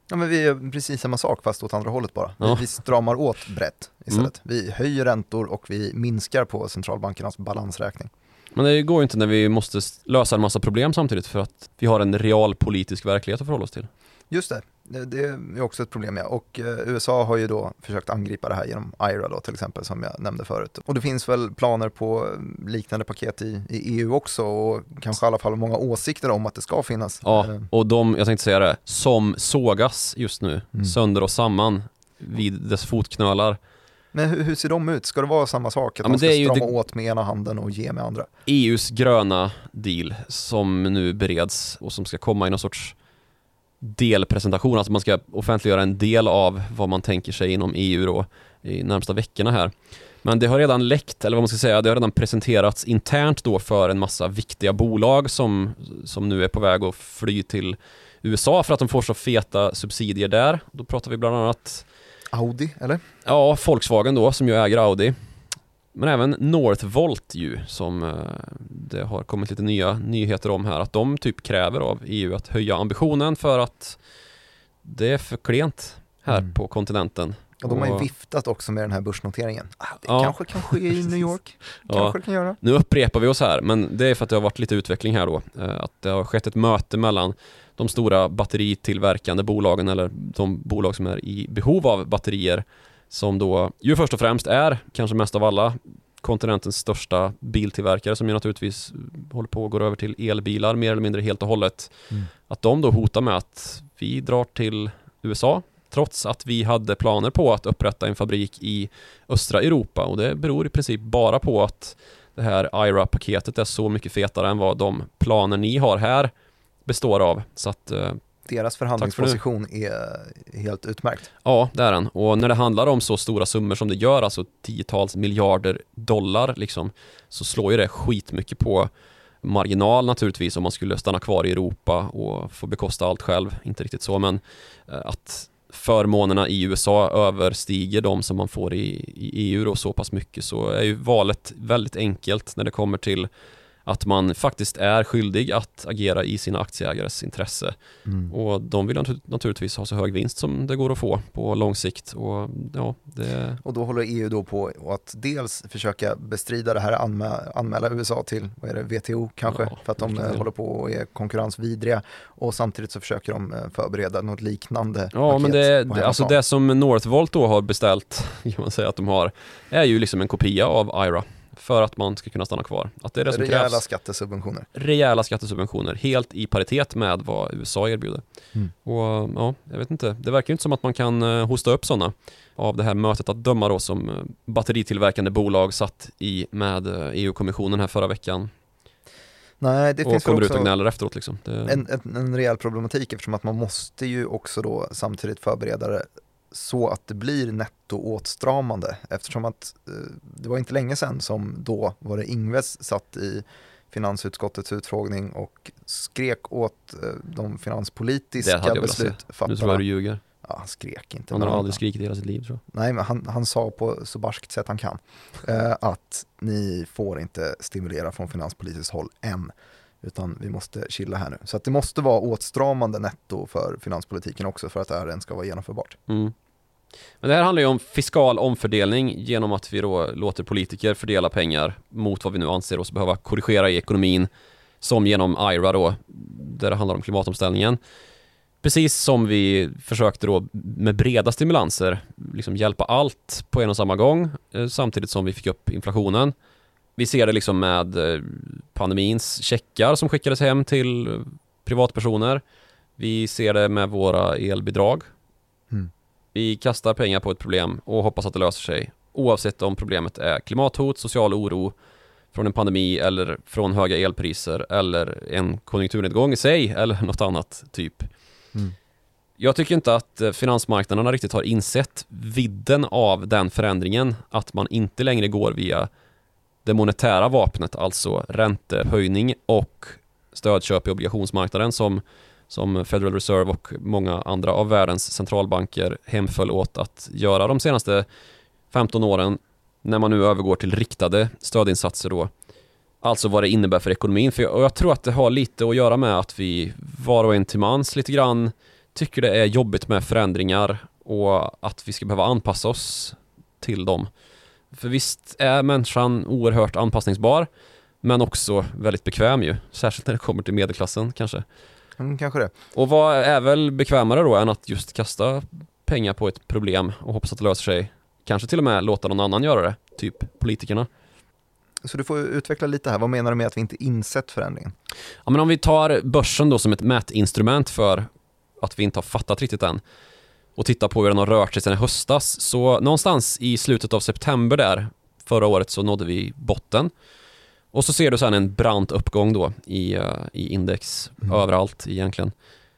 Ja men vi gör precis samma sak fast åt andra hållet bara. Ja. Vi, stramar åt brett istället. Vi höjer räntor och vi minskar på centralbankernas balansräkning. Men det går ju inte när vi måste lösa en massa problem samtidigt för att vi har en realpolitisk verklighet att förhålla oss till. Just det, det, det är också ett problem ja. Och eh, USA har ju då försökt angripa det här genom IRA då till exempel som jag nämnde förut. Och det finns väl planer på eh, liknande paket i, i EU också och kanske i alla fall många åsikter om att det ska finnas. Ja, Eh, och de, jag tänkte säga det, som sågas just nu, Mm. sönder och samman vid dess fotknölar. Men hur, hur ser de ut? Ska det vara samma sak? Att Ja, de ska strama det- åt med ena handen och ge med andra? EUs gröna deal som nu bereds och som ska komma i någon sorts delpresentation, alltså man ska offentliggöra en del av vad man tänker sig inom EU då i närmsta veckorna här. Men det har redan läckt, eller vad man ska säga, det har redan presenterats internt då för en massa viktiga bolag som, som nu är på väg att fly till USA för att de får så feta subsidier där. Då pratar vi bland annat Audi, eller? Ja, Volkswagen då som ju äger Audi. Men även Northvolt ju som eh, det har kommit lite nya nyheter om här att de typ kräver av EU att höja ambitionen för att det är för klent här Mm. på kontinenten. Och de har ju viftat också med den här börsnoteringen. Ah, det Ja. kanske kan ske i New York. Kanske kan göra. Nu upprepar vi oss här, men det är för att det har varit lite utveckling här då. Eh, Att det har skett ett möte mellan de stora batteritillverkande bolagen eller de bolag som är i behov av batterier som då ju först och främst är, kanske mest av alla, kontinentens största biltillverkare som ju naturligtvis håller på att gå över till elbilar mer eller mindre helt och hållet. Mm. Att de då hotar med att vi drar till USA trots att vi hade planer på att upprätta en fabrik i östra Europa och det beror i princip bara på att det här IRA-paketet är så mycket fetare än vad de planer ni har här består av. Så att eh, Deras förhandlingsposition är helt utmärkt. ja, det är den. Och när det handlar om så stora summor som det gör, alltså tiotals miljarder dollar liksom, så slår ju det skitmycket på marginal naturligtvis om man skulle stanna kvar i Europa och få bekosta allt själv. Inte riktigt så, men eh, att förmånerna i USA överstiger de som man får i, i EU då så pass mycket så är ju valet väldigt enkelt när det kommer till att man faktiskt är skyldig att agera i sina aktieägares intresse. Mm. Och de vill natur- naturligtvis ha så hög vinst som det går att få på lång sikt. Och ja, det... Och då håller EU då på att dels försöka bestrida det här, anmä- anmäla USA till, vad är det, WTO kanske, Ja, för att de eh, håller på och är konkurrensvidriga. Och samtidigt så försöker de eh, förbereda något liknande Ja, men det, det, alltså det som Northvolt då har beställt, kan man säga att de har, är ju liksom en kopia av IRA. För att man ska kunna stanna kvar. Att det är det som Rejäla krävs. skattesubventioner. Rejäla skattesubventioner, helt i paritet med vad USA erbjuder. Mm. Och ja, jag vet inte. Det verkar inte som att man kan eh, hosta upp sådana av det här mötet att döma då som eh, batteritillverkande bolag satt i med eh, EU-kommissionen här förra veckan Nej, det och finns kommer ut och också gnäller efteråt liksom. Det, en, en, en rejäl problematik eftersom att man måste ju också då samtidigt förbereda det så att det blir nettoåtstramande eftersom att eh, det var inte länge sedan som då var det Ingves satt i finansutskottets utfrågning och skrek åt eh, de finanspolitiska se. Nu tror jag beslutsfattarna. du ljuger. Ja, han skrek inte. Han har aldrig skrikit i hela sitt liv tror jag. Nej, men han, han sa på så barskt sätt han kan eh, att ni får inte stimulera från finanspolitiskt håll än, utan vi måste chilla här nu. Så att det måste vara åtstramande netto för finanspolitiken också för att det här ens ska vara genomförbart. Mm. Men det här handlar ju om fiskal omfördelning genom att vi då låter politiker fördela pengar mot vad vi nu anser oss behöva korrigera i ekonomin som genom IRA då, där det handlar om klimatomställningen. Precis som vi försökte då med breda stimulanser liksom hjälpa allt på en och samma gång eh, samtidigt som vi fick upp inflationen. Vi ser det liksom med eh, pandemins checkar som skickades hem till privatpersoner. Vi ser det med våra elbidrag Mm. vi kastar pengar på ett problem och hoppas att det löser sig. Oavsett om problemet är klimathot, social oro från en pandemi eller från höga elpriser eller en konjunkturnedgång i sig eller något annat typ. Mm. Jag tycker inte att eh, finansmarknaderna riktigt har insett vidden av den förändringen. Att man inte längre går via det monetära vapnet, alltså räntehöjning och stödköp i obligationsmarknaden som, som Federal Reserve och många andra av världens centralbanker hemföll åt att göra de senaste 15 åren när man nu övergår till riktade stödinsatser då. Alltså vad det innebär för ekonomin. För jag, och jag tror att det har lite att göra med att vi var och en till mans lite grann tycker det är jobbigt med förändringar och att vi ska behöva anpassa oss till dem. För visst är människan oerhört anpassningsbar men också väldigt bekväm ju. Särskilt när det kommer till medelklassen kanske. Mm, kanske det. Och vad är väl bekvämare då än att just kasta pengar på ett problem och hoppas att det löser sig. Kanske till och med låta någon annan göra det, typ politikerna. Så du får utveckla lite här, vad menar du med att vi inte insett förändringen? Ja men om vi tar börsen då som ett mätinstrument för att vi inte har fattat riktigt än och tittar på hur den har rört sig sedan i höstas så någonstans i slutet av september där förra året så nådde vi botten och så ser du sen en brant uppgång då i, eh, i index Mm. överallt egentligen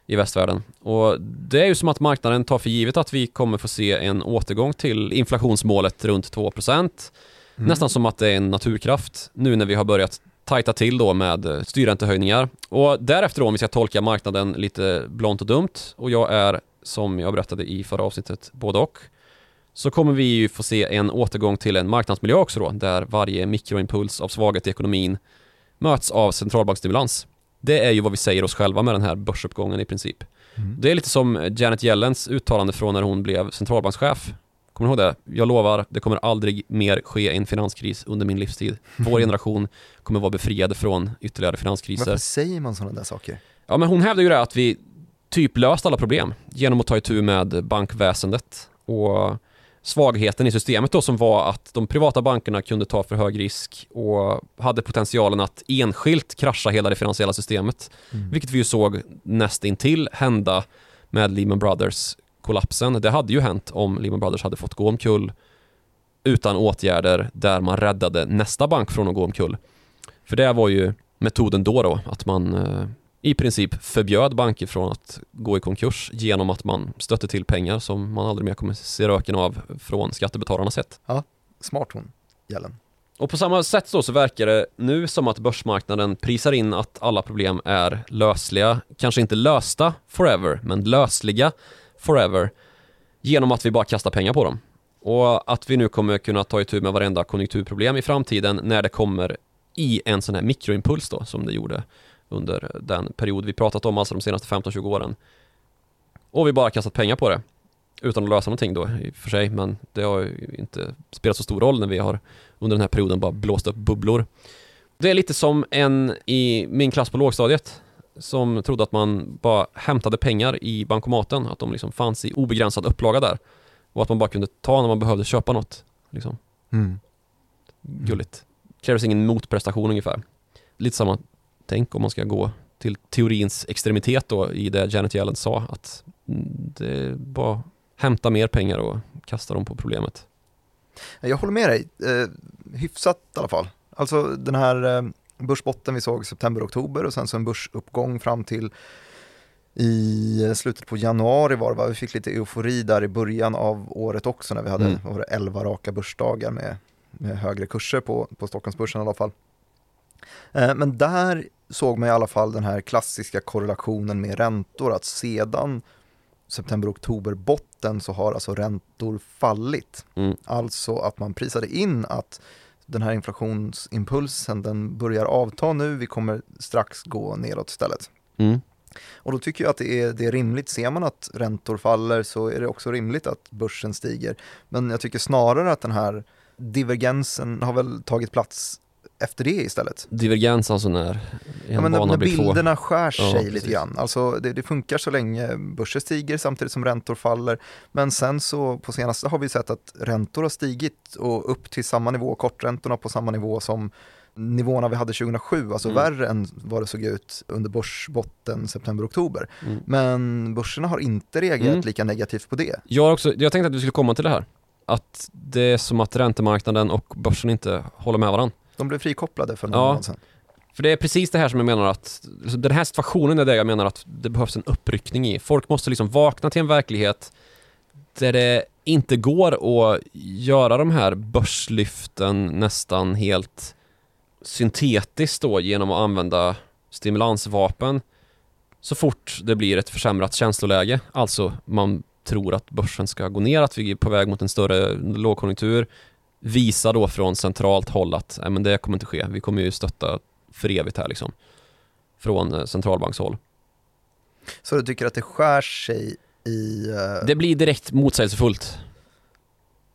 i västvärlden. Och det är ju som att marknaden tar för givet att vi kommer få se en återgång till inflationsmålet runt 2%. Mm. Nästan som att det är en naturkraft nu när vi har börjat tajta till då med eh, styrräntehöjningar. Och därefter då, om vi ska tolka marknaden lite blont och dumt och jag är som jag berättade i förra avsnittet både och så kommer vi ju få se en återgång till en marknadsmiljö också då där varje mikroimpuls av svaghet i ekonomin möts av centralbankstimulans. Det är ju vad vi säger oss själva med den här börsuppgången i princip. Mm. Det är lite som Janet Yellens uttalande från när hon blev centralbankschef. Kommer du ihåg det? Jag lovar, det kommer aldrig mer ske en finanskris under min livstid. Vår generation kommer vara befriade från ytterligare finanskriser. Varför säger man sådana där saker? Ja, men hon hävdar ju det att vi typ löst alla problem genom att ta itu med bankväsendet och svagheten i systemet då som var att de privata bankerna kunde ta för hög risk och hade potentialen att enskilt krascha hela det finansiella systemet. Mm. Vilket vi ju såg nästintill hända med Lehman Brothers kollapsen. Det hade ju hänt om Lehman Brothers hade fått gå omkull utan åtgärder där man räddade nästa bank från att gå omkull. För det var ju metoden då då, att man eh, i princip förbjöd banker från att gå i konkurs genom att man stötte till pengar som man aldrig mer kommer se röken av från skattebetalarnas sätt. Smart hon, Gällen. Och på samma sätt då så verkar det nu som att börsmarknaden prisar in att alla problem är lösliga, kanske inte lösta forever, men lösliga forever genom att vi bara kastar pengar på dem. Och att vi nu kommer kunna ta itu med varenda konjunkturproblem i framtiden när det kommer i en sån här mikroimpuls då, som det gjorde under den period vi pratat om, alltså de senaste 15-20 åren. Och vi bara kastat pengar på det utan att lösa någonting då i och för sig, men det har ju inte spelat så stor roll när vi har under den här perioden bara blåst upp bubblor. Det är lite som en i min klass på lågstadiet som trodde att man bara hämtade pengar i bankomaten, att de liksom fanns i obegränsad upplaga där och att man bara kunde ta när man behövde köpa något. Liksom. Mm. Gulligt. krävs ingen motprestation ungefär. Lite samma tänk om man ska gå till teorins extremitet då i det Janet Yellen sa att det bara hämta mer pengar och kasta dem på problemet. Jag håller med dig, eh, hyfsat i alla fall. Alltså den här eh, börsbotten vi såg september-oktober och sen så en börsuppgång fram till i slutet på januari var det va? Vi fick lite eufori där i början av året också när vi hade mm. var det 11 raka börsdagar med, med högre kurser på, på Stockholmsbörsen i alla fall. Eh, men där såg man i alla fall den här klassiska korrelationen med räntor, att sedan september-oktober-botten så har alltså räntor fallit. Mm. Alltså att man prisade in att den här inflationsimpulsen den börjar avta nu, vi kommer strax gå neråt istället. Mm. Och då tycker jag att det är, det är rimligt, ser man att räntor faller så är det också rimligt att börsen stiger. Men jag tycker snarare att den här divergensen har väl tagit plats efter det istället. Divergens alltså när en ja, men bana när blir bilderna två. skär sig ja, lite grann. Alltså det, det, funkar så länge börsen stiger samtidigt som räntor faller. Men sen så på senaste har vi sett att räntor har stigit och upp till samma nivå, korträntorna på samma nivå som nivåerna vi hade 2007, alltså mm. värre än vad det såg ut under börsbotten september-oktober. Mm. Men börserna har inte reagerat mm. lika negativt på det. Jag, också, jag tänkte att vi skulle komma till det här. Att det är som att räntemarknaden och börsen inte håller med varandra. De blev frikopplade för några ja. månader sedan. För det är precis det här som jag menar att, alltså den här situationen är det jag menar att det behövs en uppryckning i. Folk måste liksom vakna till en verklighet där det inte går att göra de här börslyften nästan helt syntetiskt då genom att använda stimulansvapen så fort det blir ett försämrat känsloläge. Alltså man tror att börsen ska gå ner, att vi är på väg mot en större lågkonjunktur visa då från centralt håll att nej, men det kommer inte ske. Vi kommer ju stötta för evigt här liksom. Från eh, centralbankshåll. Så du tycker att det skär sig i... Uh... Det blir direkt motsägelsefullt.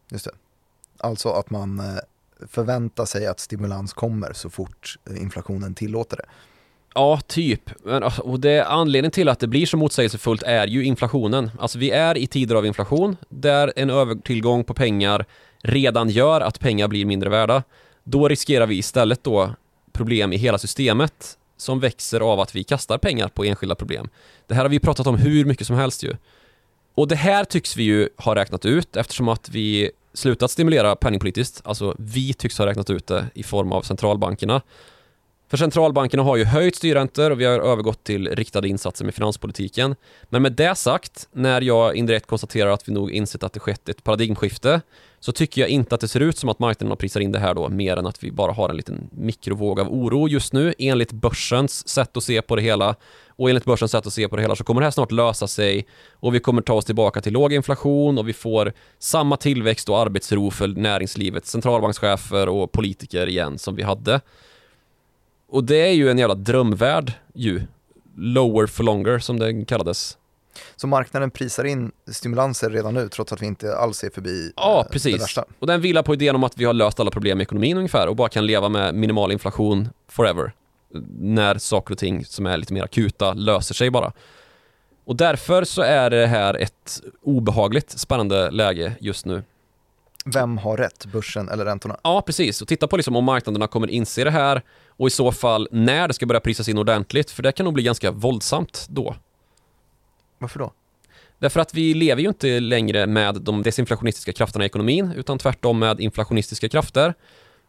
Just det. Alltså att man uh, förväntar sig att stimulans kommer så fort inflationen tillåter det. Ja, typ. Alltså, och det, anledningen till att det blir så motsägelsefullt är ju inflationen. Alltså vi är i tider av inflation där en övertillgång på pengar redan gör att pengar blir mindre värda, då riskerar vi istället då problem i hela systemet som växer av att vi kastar pengar på enskilda problem. Det här har vi pratat om hur mycket som helst ju. Och det här tycks vi ju ha räknat ut eftersom att vi slutat stimulera penningpolitiskt, alltså vi tycks ha räknat ut det i form av centralbankerna. För centralbankerna har ju höjt styrräntor och vi har övergått till riktade insatser med finanspolitiken. Men med det sagt, när jag indirekt konstaterar att vi nog insett att det skett ett paradigmskifte, så tycker jag inte att det ser ut som att marknaden har prisat in det här då, mer än att vi bara har en liten mikrovåg av oro just nu, enligt börsens sätt att se på det hela. Och enligt börsens sätt att se på det hela så kommer det här snart lösa sig och vi kommer ta oss tillbaka till låg inflation och vi får samma tillväxt och arbetsro för näringslivet, centralbankschefer och politiker igen som vi hade. Och det är ju en jävla drömvärld ju. Lower for longer som det kallades. Så marknaden prisar in stimulanser redan nu trots att vi inte alls är förbi Ja, eh, precis. Det värsta. Och den vilar på idén om att vi har löst alla problem i ekonomin ungefär och bara kan leva med minimal inflation forever. När saker och ting som är lite mer akuta löser sig bara. Och därför så är det här ett obehagligt spännande läge just nu. Vem har rätt, börsen eller räntorna? Ja, precis. Och titta på liksom om marknaderna kommer inse det här och i så fall när det ska börja prisas in ordentligt, för det kan nog bli ganska våldsamt då. Varför då? Därför att vi lever ju inte längre med de desinflationistiska krafterna i ekonomin, utan tvärtom med inflationistiska krafter.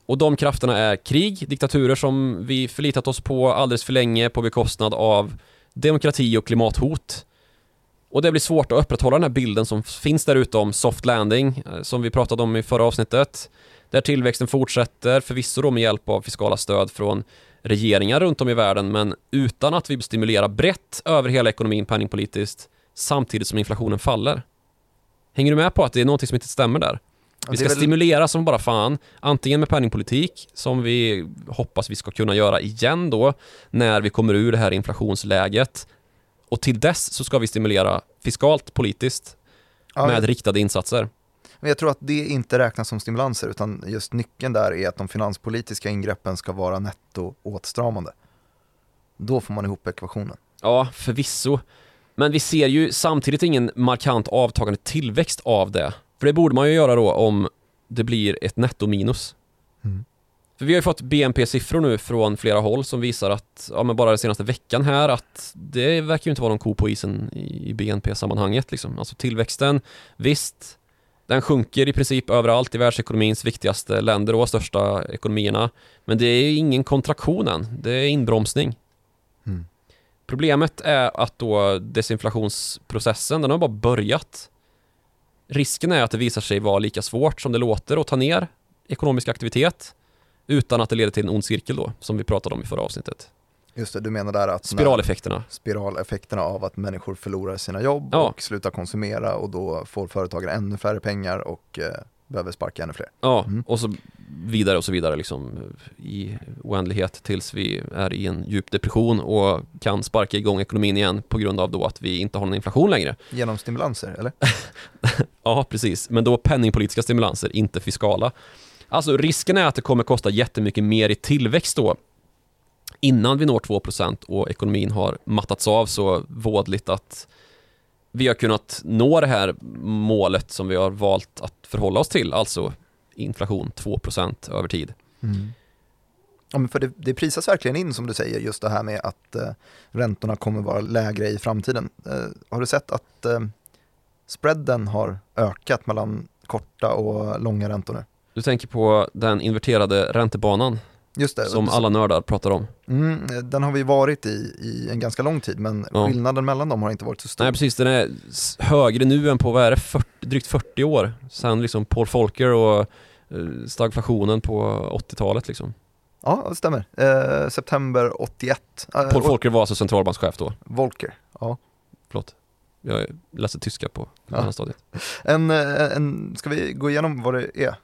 Och de krafterna är krig, diktaturer som vi förlitat oss på alldeles för länge på bekostnad av demokrati och klimathot. Och det blir svårt att upprätthålla den här bilden som finns där ute om soft landing, eh, som vi pratade om i förra avsnittet. Där tillväxten fortsätter, förvisso då med hjälp av fiskala stöd från regeringar runt om i världen, men utan att vi stimulerar brett över hela ekonomin penningpolitiskt, samtidigt som inflationen faller. Hänger du med på att det är någonting som inte stämmer där? Vi ska väl... stimulera som bara fan, antingen med penningpolitik, som vi hoppas vi ska kunna göra igen då, när vi kommer ur det här inflationsläget. Och till dess så ska vi stimulera fiskalt, politiskt, ja, med riktade insatser. Men jag tror att det inte räknas som stimulanser utan just nyckeln där är att de finanspolitiska ingreppen ska vara netto åtstramande. Då får man ihop ekvationen. Ja, förvisso. Men vi ser ju samtidigt ingen markant avtagande tillväxt av det. För det borde man ju göra då om det blir ett nettominus. Mm. För vi har ju fått BNP-siffror nu från flera håll som visar att, ja men bara den senaste veckan här, att det verkar ju inte vara någon ko på isen i BNP-sammanhanget liksom. Alltså tillväxten, visst, den sjunker i princip överallt i världsekonomins viktigaste länder och största ekonomierna. Men det är ingen kontraktion än, det är inbromsning. Mm. Problemet är att då desinflationsprocessen, den har bara börjat. Risken är att det visar sig vara lika svårt som det låter att ta ner ekonomisk aktivitet utan att det leder till en ond cirkel då, som vi pratade om i förra avsnittet. Just det, du menar där att Spiraleffekterna. Spiraleffekterna av att människor förlorar sina jobb Ja. och slutar konsumera och då får företagare ännu färre pengar och eh, behöver sparka ännu fler. Ja, Mm. och så vidare och så vidare liksom i oändlighet tills vi är i en djup depression och kan sparka igång ekonomin igen på grund av då att vi inte har någon inflation längre. Genom stimulanser, eller? Ja, precis. Men då penningpolitiska stimulanser, inte fiskala. Alltså risken är att det kommer kosta jättemycket mer i tillväxt då innan vi når 2% och ekonomin har mattats av så vådligt att vi har kunnat nå det här målet som vi har valt att förhålla oss till, alltså inflation 2% över tid. Ja, men för det, det prisas verkligen in som du säger, just det här med att eh, räntorna kommer vara lägre i framtiden. Eh, har du sett att eh, spreaden har ökat mellan korta och långa räntor nu? Du tänker på den inverterade räntebanan Just det, som alla nördar pratar om. mm, den har vi varit i i en ganska lång tid, men Ja. skillnaden mellan dem har inte varit så stor. Nej precis, den är högre nu än på, vad är det, 40, drygt 40 år. Sen liksom Paul Volcker och eh, stagflationen på 80-talet liksom. Ja, det stämmer. Eh, september 81. Eh, Paul Volcker var alltså centralbankschef då. Volcker. Ja. Förlåt. Jag läste tyska på Ja. mellanstadiet. En, eh, en, ska vi gå igenom vad det är?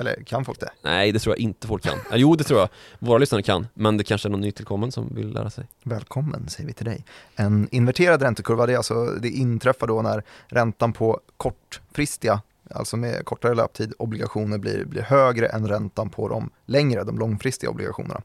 Eller kan folk det? Nej, det tror jag inte folk kan. Jo, det tror jag. Våra lyssnare kan. Men det kanske är någon nytillkommen som vill lära sig. Välkommen säger vi till dig. En inverterad räntekurva, det, är alltså, det inträffar då när räntan på kortfristiga, alltså med kortare löptid, obligationer blir, blir högre än räntan på de längre, de långfristiga obligationerna.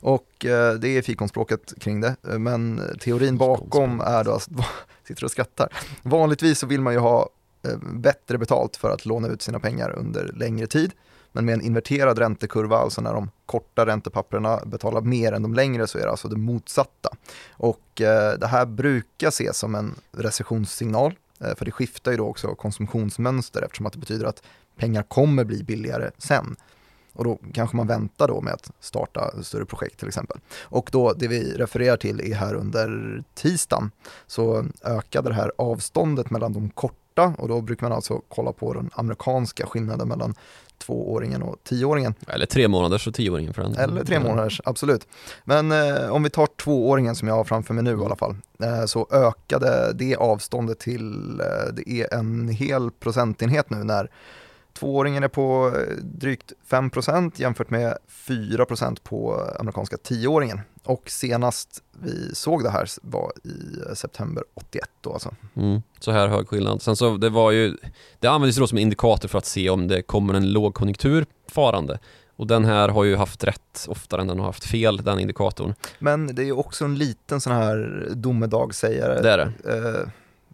Och eh, det är fikonspråket kring det, men teorin bakom är då, sitter och skrattar, vanligtvis så vill man ju ha eh, bättre betalt för att låna ut sina pengar under längre tid. Men med en inverterad räntekurva, alltså när de korta räntepapperna betalar mer än de längre, så är det alltså det motsatta. Och eh, det här brukar ses som en recessionssignal, eh, för det skiftar ju då också konsumtionsmönster eftersom att det betyder att pengar kommer bli billigare sen. Och då kanske man väntar då med att starta större projekt till exempel. Och då det vi refererar till är här under tisdagen så ökade det här avståndet mellan de korta och då brukar man alltså kolla på den amerikanska skillnaden mellan tvååringen och tioåringen. Eller tre månaders och tioåringen för den. Eller tre månaders, absolut. Men eh, om vi tar tvååringen som jag har framför mig nu i alla fall, eh, så ökade det avståndet till, eh, det är en hel procentenhet nu när tvååringen är på eh, drygt 5% jämfört med 4% på amerikanska tioåringen. Och senast vi såg det här var i eh, september 81 då alltså. Mm, så här hög skillnad. Sen så det var ju, det användes då som indikator för att se om det kommer en lågkonjunktur farande. Och den här har ju haft rätt oftare än den har haft fel, den indikatorn. Men det är ju också en liten sån här domedagssägare. Det är det. Eh,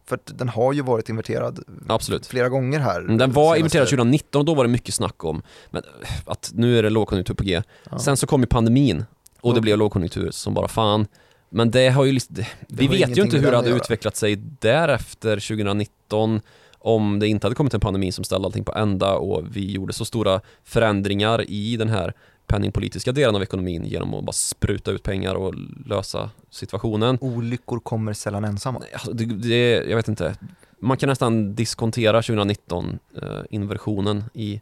för den har ju varit inverterad Absolut. flera gånger här. Mm, Den var inverterad 2019 och då var det mycket snack om men, eh, att nu är det lågkonjunktur på G. Ja. Sen så kom ju pandemin och det blev lågkonjunktur som bara fan. Men det har ju, lis- det, vi vet ju inte hur det hade utvecklat sig därefter 2019 om det inte hade kommit en pandemi som ställde allting på ända och vi gjorde så stora förändringar i den här penningpolitiska delen av ekonomin genom att bara spruta ut pengar och lösa situationen. Olyckor kommer sällan ensamma. Alltså, det, det, jag vet inte. Man kan nästan diskontera 2019 eh, inversionen i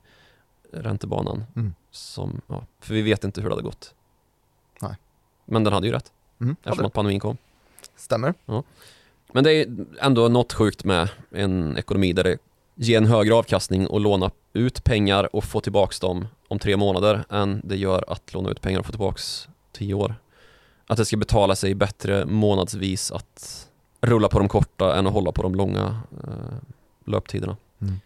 räntebanan. Mm. Som, ja, för vi vet inte hur det hade gått. Nej. Men den hade ju rätt Mm, eftersom hade- att pandemin kom. Stämmer. Men det är ändå något sjukt med en ekonomi där det ger en högre avkastning och låna ut pengar och få tillbaks dem om tre månader än det gör att låna ut pengar och få tillbaks tio år. Att det ska betala sig bättre månadsvis att rulla på de korta än att hålla på de långa eh, löptiderna. Mm.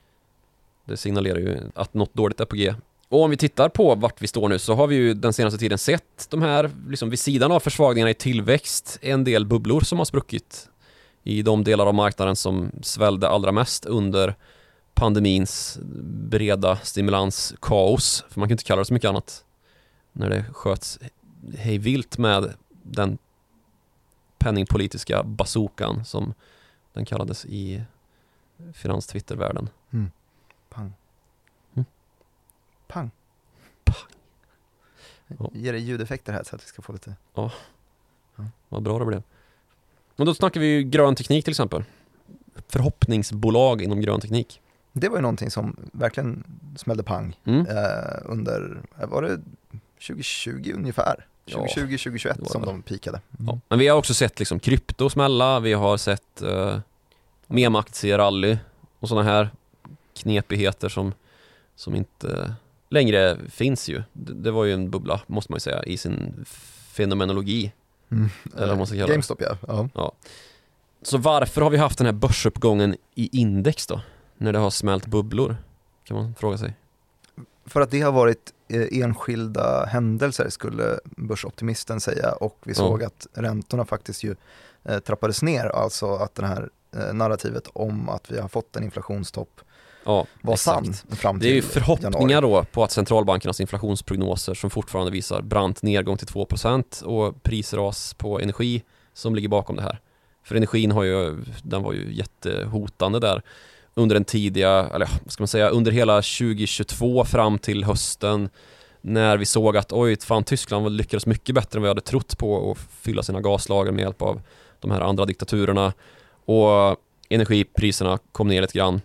Det signalerar ju att något dåligt är på G. Och om vi tittar på vart vi står nu så har vi ju den senaste tiden sett de här, liksom vid sidan av försvagningarna i tillväxt, en del bubblor som har spruckit i de delar av marknaden som svällde allra mest under pandemins breda stimulanskaos, för man kan inte kalla det så mycket annat när det sköts hej vilt med den penningpolitiska bazookan som den kallades i finans-Twitter-världen. Pang. Mm. Pang. Pang. Ja. Ger det ljudeffekter här så att vi ska få lite... Vad bra det blev. Men då snackar vi ju grön teknik till exempel. Förhoppningsbolag inom grön teknik. Det var ju någonting som verkligen smällde pang Mm. eh, under, eh, var det 2020 ungefär? Ja, 2020, 2021 det var som de pikade. Ja. Men vi har också sett liksom krypto smälla, vi har sett uh, memaktierally och sådana här knepigheter som, som inte längre finns ju. Det, det var ju en bubbla, måste man ju säga, i sin fenomenologi. Mm. Eller vad man ska kalla det. GameStop ja. ja. Så varför har vi haft den här börsuppgången i index då? När det har smält bubblor? Kan man fråga sig. För att det har varit eh, enskilda händelser skulle börsoptimisten säga och vi Ja. såg att räntorna faktiskt ju eh, trappades ner, alltså att det här eh, narrativet om att vi har fått en inflationstopp Ja, var exakt. sann fram Det är ju till förhoppningar januari. då på att centralbankernas inflationsprognoser som fortfarande visar brant nedgång till 2% och prisras på energi som ligger bakom det här. För energin har ju, den var ju jättehotande där under den tidiga, eller vad ska man säga, under hela 2022 fram till hösten när vi såg att oj, fan Tyskland lyckades mycket bättre än vad vi hade trott på att fylla sina gaslager med hjälp av de här andra diktaturerna och energipriserna kom ner lite grann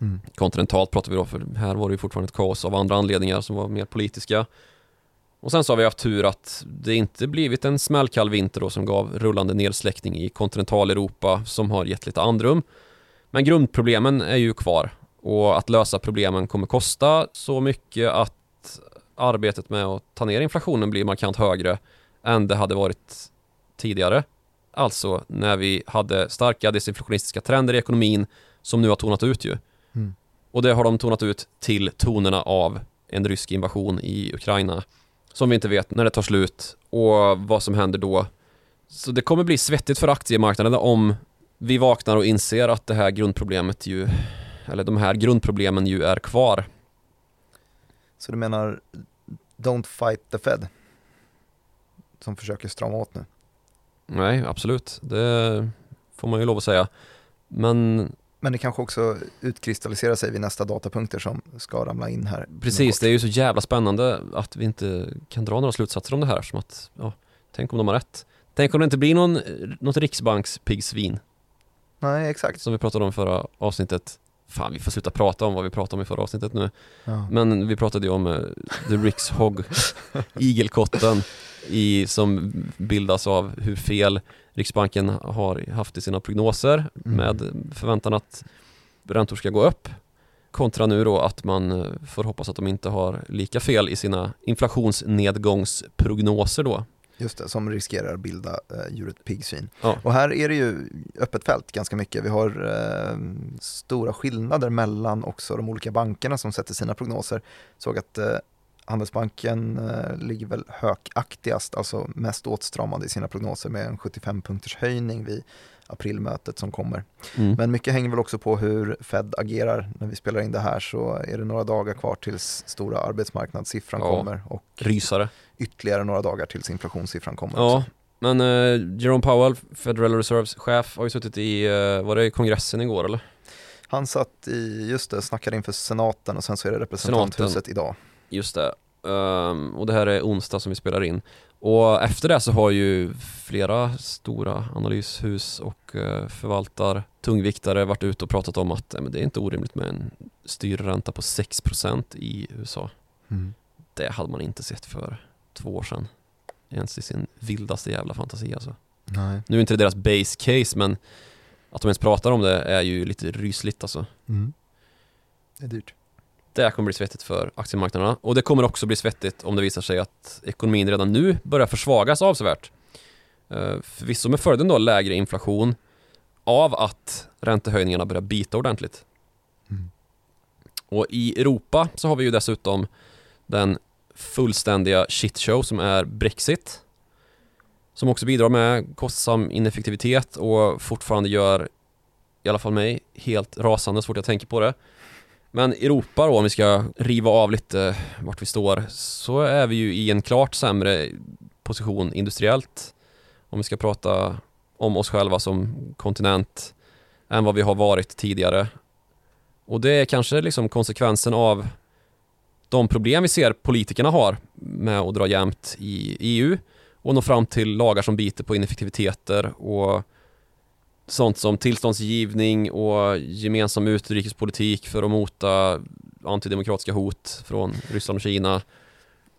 Mm. kontinentalt pratar vi då, för här var det ju fortfarande ett kaos av andra anledningar som var mer politiska. Och sen så har vi haft tur att det inte blivit en smällkall vinter då som gav rullande nedsläckning i kontinentaleuropa som har gett lite andrum. Men grundproblemen är ju kvar och att lösa problemen kommer kosta så mycket att arbetet med att ta ner inflationen blir markant högre än det hade varit tidigare. Alltså när vi hade starka desinflationistiska trender i ekonomin som nu har tonat ut ju. Mm. Och det har de tonat ut till tonerna av en rysk invasion i Ukraina. Som vi inte vet när det tar slut och vad som händer då. Så det kommer bli svettigt för aktiemarknaden om vi vaknar och inser att det här grundproblemet ju, eller de här grundproblemen ju är kvar. Så du menar, don't fight the Fed? Som försöker strama åt nu. Nej, absolut. Det får man ju lov att säga. Men Men det kanske också utkristalliserar sig vid nästa datapunkter som ska ramla in här. Precis, det är ju så jävla spännande att vi inte kan dra några slutsatser om det här som att, ja, tänk om de har rätt. Tänk om det inte blir någon, något riksbankspiggsvin Nej, exakt. som vi pratade om förra avsnittet. Fan, vi får sluta prata om vad vi pratade om i förra avsnittet nu. Ja. Men vi pratade ju om eh, The Ricks Hog, igelkotten i, som bildas av hur fel Riksbanken har haft i sina prognoser Mm. med förväntan att räntor ska gå upp kontra nu då att man eh, får hoppas att de inte har lika fel i sina inflationsnedgångsprognoser då. Just det, som riskerar att bilda eh, djuret piggsvin. Ja. Och här är det ju öppet fält ganska mycket. Vi har eh, stora skillnader mellan också de olika bankerna som sätter sina prognoser. Såg att eh, Handelsbanken eh, ligger väl hökaktigast, alltså mest åtstramande i sina prognoser med en 75-punkters höjning vid aprilmötet som kommer. Mm. Men mycket hänger väl också på hur Fed agerar. När vi spelar in det här så är det några dagar kvar tills stora arbetsmarknadssiffran Ja. kommer och Rysare. ytterligare några dagar tills inflationssiffran kommer. Ja, också. men eh, Jerome Powell, Federal Reserves chef, har ju suttit i, eh, var det i kongressen igår eller? Han satt i, just det, snackade inför senaten och sen så är det representanthuset idag. Just det. Ehm, och det här är onsdag som vi spelar in. Och efter det så har ju flera stora analyshus och uh, förvaltar tungviktare varit ute och pratat om att eh, men det är inte orimligt med en styrränta på 6% i USA. Det hade man inte sett för två år sedan. Ens i sin vildaste jävla fantasi alltså. Nej. Nu är inte det deras base case men att de ens pratar om det är ju lite rysligt alltså. Det är dyrt. Det kommer bli svettigt för aktiemarknaderna och det kommer också bli svettigt om det visar sig att ekonomin redan nu börjar försvagas avsevärt. Uh, förvisso med följden då lägre inflation av att räntehöjningarna börjar bita ordentligt. Mm. Och i Europa så har vi ju dessutom den fullständiga shitshow som är Brexit. Som också bidrar med kostsam ineffektivitet och fortfarande gör i alla fall mig helt rasande så fort jag tänker på det. Men Europa då, om vi ska riva av lite vart vi står, så är vi ju i en klart sämre position industriellt. Om vi ska prata om oss själva som kontinent än vad vi har varit tidigare. Och det är kanske liksom konsekvensen av de problem vi ser politikerna har med att dra jämnt i EU och nå fram till lagar som biter på ineffektiviteter och sånt som tillståndsgivning och gemensam utrikespolitik för att mota antidemokratiska hot från Ryssland och Kina.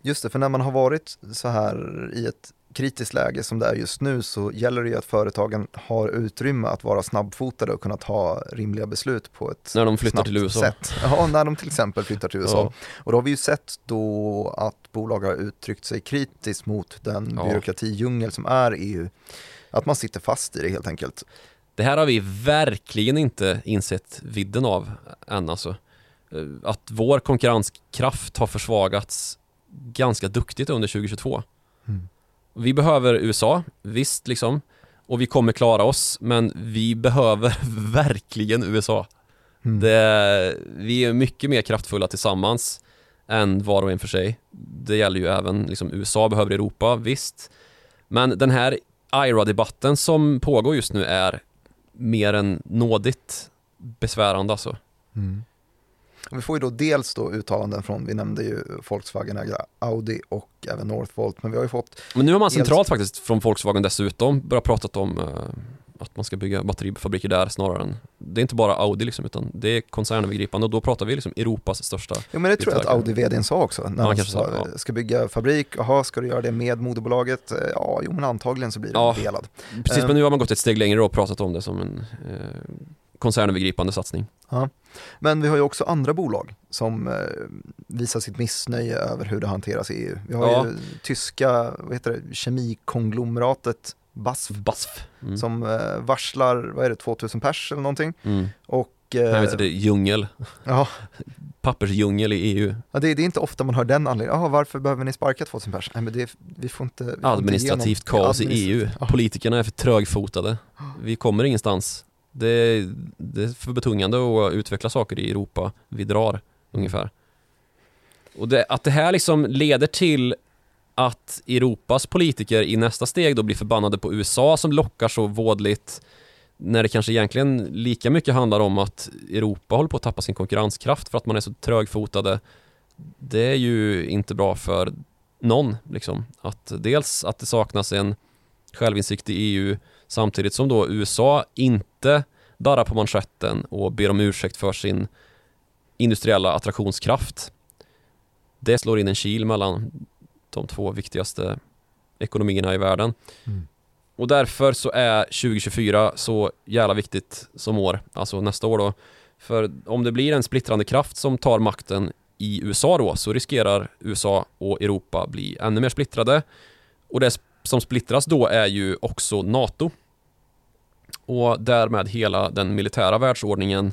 Just det, för när man har varit så här i ett kritiskt läge som det är just nu så gäller det ju att företagen har utrymme att vara snabbfotade och kunna ta rimliga beslut på ett När de flyttar till USA. Sätt. Ja, när de till exempel flyttar till USA. Ja. Och då har vi ju sett då att bolag har uttryckt sig kritiskt mot den Ja. byråkratidjungel som är EU. Att man sitter fast i det helt enkelt. Det här har vi verkligen inte insett vidden av än alltså. Eh, Att vår konkurrenskraft har försvagats ganska duktigt under 2022. Mm. Vi behöver USA, visst liksom. Och vi kommer klara oss, men vi behöver verkligen USA. Mm. Det, vi är mycket mer kraftfulla tillsammans än var och en för sig. Det gäller ju även liksom, USA behöver Europa, visst. Men den här IRA-debatten som pågår just nu är mer än nådigt besvärande alltså. Mm. Och vi får ju då dels då uttalanden från, vi nämnde ju Volkswagen-ägda Audi och även Northvolt, men vi har ju fått, Men nu har man centralt faktiskt från Volkswagen dessutom börjat prata om eh, att man ska bygga batterifabriker där snarare än Det är inte bara Audi liksom utan det är koncernövergripande och då pratar vi liksom Europas största jo men det tror jag att. Audi-vdn sa också, när Ja, han sa, ja. ska bygga fabrik, jaha ska du göra det med moderbolaget? Eh, Ja, jo men antagligen så blir det Ja. delad. Precis Eh. men nu har man gått ett steg längre och pratat om det som en eh, koncernövergripande satsning. Men vi har ju också andra bolag som eh, visar sitt missnöje över hur det hanteras i EU. Vi har Ja. ju tyska, vad heter det, kemikonglomeratet BASF BASF. Mm. som eh, varslar, vad är det, 2000 pers eller någonting. Mm. Och Jag vet inte, djungel. ja, Pappersdjungel i EU. ja, det, det är inte ofta man hör den anledningen. Jaha, varför behöver ni sparka 2000 pers? Nej men det, vi får inte... Vi får inte Administrativt någon- kaos i EU. Ja. Politikerna är för trögfotade. Vi kommer ingenstans. Det är, det är för betungande att utveckla saker i Europa. Vi drar ungefär. Och att det här liksom leder till att Europas politiker i nästa steg då blir förbannade på USA som lockar så vådligt när det kanske egentligen lika mycket handlar om att Europa håller på att tappa sin konkurrenskraft för att man är så trögfotade. Det är ju inte bra för någon liksom. Att dels att det saknas en självinsikt i EU samtidigt som då USA inte darrar på manschetten och ber om ursäkt för sin industriella attraktionskraft. Det slår in en kil mellan de två viktigaste ekonomierna i världen. Mm. Och därför så är 2024 så jävla viktigt som år, alltså nästa år då. För om det blir en splittrande kraft som tar makten i USA då så riskerar USA och Europa bli ännu mer splittrade. Och det som splittras då är ju också NATO. Och därmed hela den militära världsordningen.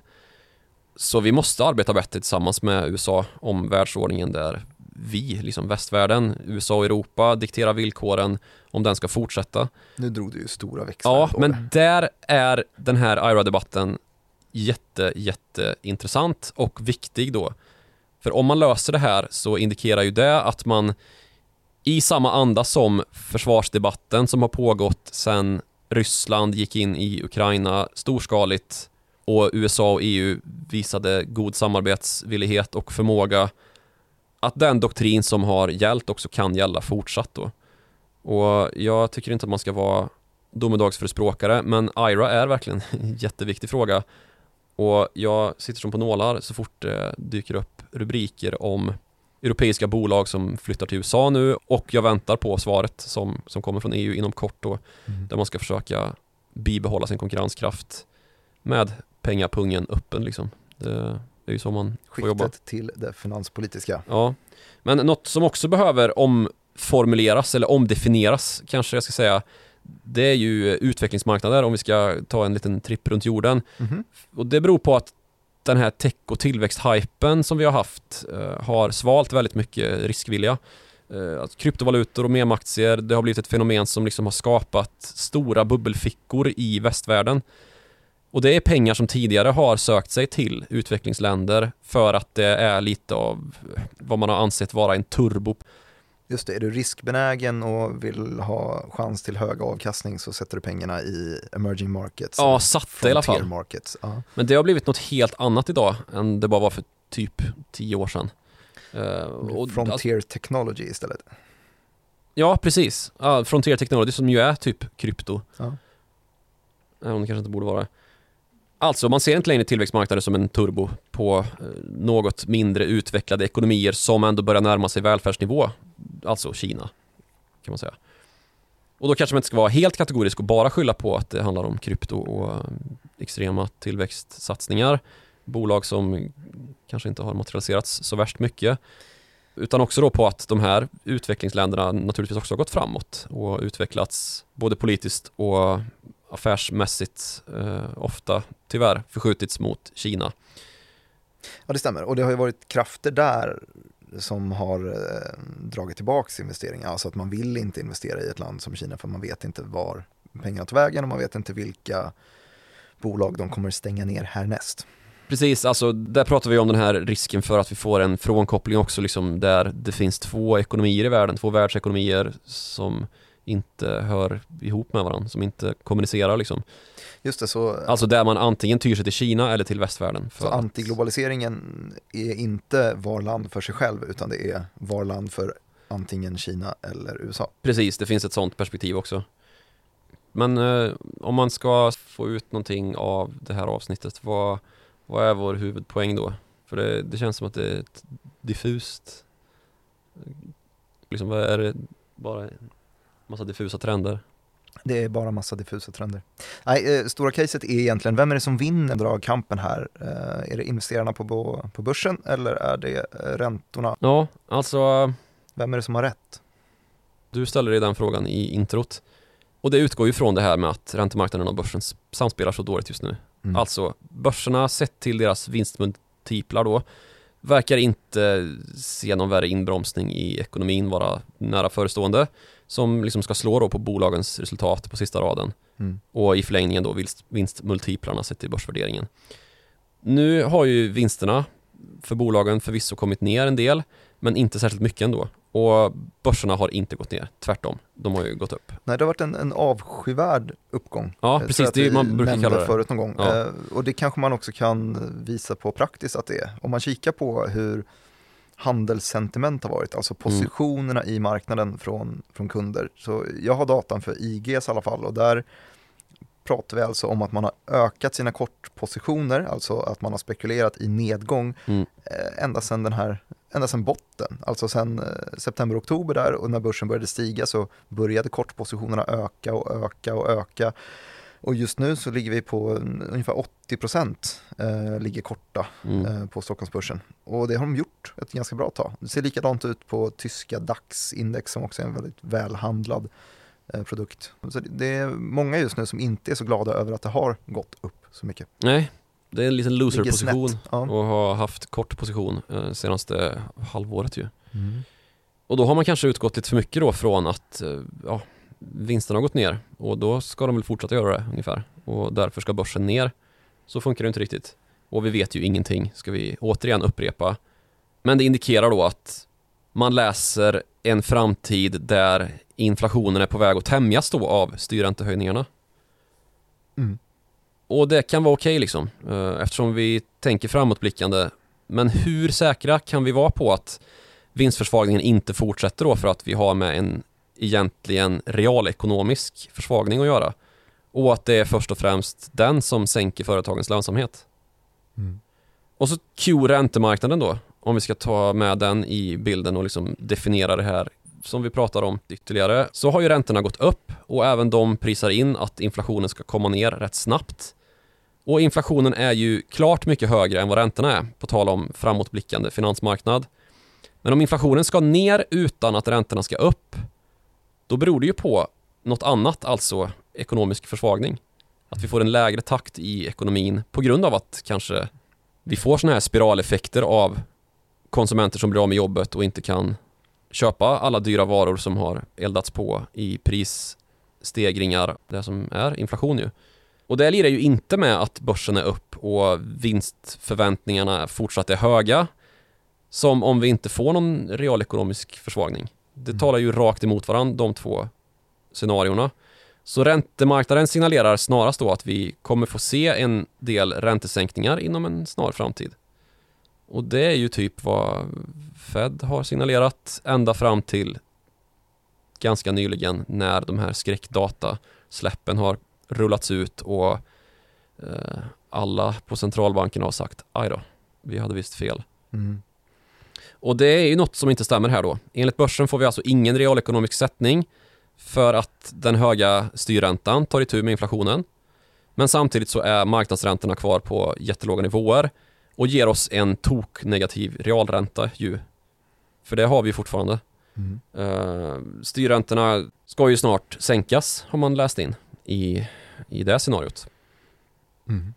Så vi måste arbeta bättre tillsammans med USA om världsordningen där vi, liksom västvärlden, USA och Europa dikterar villkoren om den ska fortsätta. Nu drog du ju stora växlar Ja, men det. där är den här IRA-debatten jätte, jätte intressant och viktig då. För om man löser det här så indikerar ju det att man i samma anda som försvarsdebatten som har pågått sedan Ryssland gick in i Ukraina storskaligt och USA och EU visade god samarbetsvillighet och förmåga att den doktrin som har gällt också kan gälla fortsatt då. Och jag tycker inte att man ska vara domedagsförespråkare men IRA är verkligen en jätteviktig fråga och jag sitter som på nålar så fort det dyker upp rubriker om europeiska bolag som flyttar till USA nu och jag väntar på svaret som, som kommer från EU inom kort då Mm. där man ska försöka bibehålla sin konkurrenskraft med pengapungen öppen liksom. Det är ju så man får jobba. Skiktet till det finanspolitiska. Ja, men något som också behöver omformuleras eller omdefinieras kanske jag ska säga det är ju utvecklingsmarknader om vi ska ta en liten tripp runt jorden. Mhm. Och det beror på att den här tech och tillväxthypen som vi har haft eh, har svalt väldigt mycket riskvilja. Eh, kryptovalutor och memaktier, det har blivit ett fenomen som liksom har skapat stora bubbelfickor i västvärlden. Och det är pengar som tidigare har sökt sig till utvecklingsländer för att det är lite av vad man har ansett vara en turbo. Just det, är du riskbenägen och vill ha chans till hög avkastning så sätter du pengarna i emerging markets. Ja, satte i alla fall. Markets. Ja. Men det har blivit något helt annat idag än det bara var för typ tio år sedan. Uh, Frontier Technology istället. Ja, precis. Uh, Frontier Technology som ju är typ krypto. Ja. Även om det kanske inte borde vara det. Alltså, man ser inte längre tillväxtmarknader som en turbo på eh, något mindre utvecklade ekonomier som ändå börjar närma sig välfärdsnivå. Alltså Kina, kan man säga. Och då kanske man inte ska vara helt kategorisk och bara skylla på att det handlar om krypto och eh, extrema tillväxtsatsningar. Bolag som kanske inte har materialiserats så värst mycket. Utan också då på att de här utvecklingsländerna naturligtvis också har gått framåt och utvecklats både politiskt och affärsmässigt eh, ofta tyvärr förskjutits mot Kina. Ja det stämmer och det har ju varit krafter där som har eh, dragit tillbaka investeringar. Alltså att man vill inte investera i ett land som Kina för man vet inte var pengarna tar vägen och man vet inte vilka bolag de kommer stänga ner härnäst. Precis, alltså där pratar vi om den här risken för att vi får en frånkoppling också liksom där det finns två ekonomier i världen, två världsekonomier som inte hör ihop med varandra, som inte kommunicerar liksom. Just det, så... Alltså där man antingen tyr sig till Kina eller till västvärlden. så att... antiglobaliseringen är inte var land för sig själv utan det är var land för antingen Kina eller USA. Precis, det finns ett sånt perspektiv också. Men eh, om man ska få ut någonting av det här avsnittet, vad, vad är vår huvudpoäng då? För det, det känns som att det är ett diffust, liksom vad är det, bara massa diffusa trender? Det är bara massa diffusa trender. Nej, eh, stora caset är egentligen, vem är det som vinner dragkampen här? Eh, är det investerarna på, på börsen eller är det eh, räntorna? Ja, alltså... Vem är det som har rätt? Du ställer dig den frågan i introt. Och det utgår ju från det här med att räntemarknaden och börsen samspelar så dåligt just nu. Mm. Alltså, börserna sett till deras vinstmultiplar då verkar inte se någon värre inbromsning i ekonomin vara nära förestående som liksom ska slå då på bolagens resultat på sista raden mm. och i förlängningen då vinst, vinstmultiplarna sett till börsvärderingen. Nu har ju vinsterna för bolagen förvisso kommit ner en del men inte särskilt mycket ändå. Och börserna har inte gått ner, tvärtom. De har ju gått upp. Nej, det har varit en, en avskyvärd uppgång. Ja, precis. Det man brukar kalla det. förut någon gång. Ja. Eh, och det kanske man också kan visa på praktiskt att det är. Om man kikar på hur handelssentiment har varit, alltså mm. positionerna mm. i marknaden från, från kunder. Så jag har datan för IGs i alla fall och där pratar vi alltså om att man har ökat sina kortpositioner, alltså att man har spekulerat i nedgång mm. eh, ända sedan den här ända sedan botten, alltså sedan eh, september-oktober där och när börsen började stiga så började kortpositionerna öka och öka och öka. Och just nu så ligger vi på ungefär 80 procent eh, ligger korta mm. eh, på Stockholmsbörsen. Och det har de gjort ett ganska bra tag. Det ser likadant ut på tyska DAX-index som också är en väldigt välhandlad eh, produkt. Så det, det är många just nu som inte är så glada över att det har gått upp så mycket. Nej, det är en liten loser-position ja. och har haft kort position eh, senaste halvåret ju. Mm. Och då har man kanske utgått lite för mycket då från att eh, ja, vinsterna har gått ner och då ska de väl fortsätta göra det ungefär. Och därför ska börsen ner. Så funkar det inte riktigt. Och vi vet ju ingenting, ska vi återigen upprepa. Men det indikerar då att man läser en framtid där inflationen är på väg att tämjas då av styrräntehöjningarna. Mm. Och det kan vara okej okay liksom, eh, eftersom vi tänker framåtblickande. Men hur säkra kan vi vara på att vinstförsvagningen inte fortsätter då för att vi har med en egentligen realekonomisk försvagning att göra. Och att det är först och främst den som sänker företagens lönsamhet. Mm. Och så Q räntemarknaden då, om vi ska ta med den i bilden och liksom definiera det här som vi pratar om ytterligare, så har ju räntorna gått upp och även de prisar in att inflationen ska komma ner rätt snabbt. Och inflationen är ju klart mycket högre än vad räntorna är, på tal om framåtblickande finansmarknad. Men om inflationen ska ner utan att räntorna ska upp, då beror det ju på något annat, alltså ekonomisk försvagning. Att vi får en lägre takt i ekonomin på grund av att kanske vi får sådana här spiraleffekter av konsumenter som blir av med jobbet och inte kan köpa alla dyra varor som har eldats på i prisstegringar, det som är inflation ju. Och det lirar ju inte med att börsen är upp och vinstförväntningarna fortsatt är höga. Som om vi inte får någon realekonomisk försvagning. Det Mm. talar ju rakt emot varandra, de två scenarierna. Så räntemarknaden signalerar snarast då att vi kommer få se en del räntesänkningar inom en snar framtid. Och det är ju typ vad Fed har signalerat ända fram till ganska nyligen när de här skräckdatasläppen har rullats ut och eh, alla på centralbanken har sagt aj då, vi hade visst fel. Mm. Och det är ju något som inte stämmer här då. Enligt börsen får vi alltså ingen realekonomisk sättning för att den höga styrräntan tar itu med inflationen. Men samtidigt så är marknadsräntorna kvar på jättelåga nivåer och ger oss en toknegativ realränta ju. För det har vi fortfarande. Mm. Uh, styrräntorna ska ju snart sänkas har man läst in i, i det scenariot. Mm.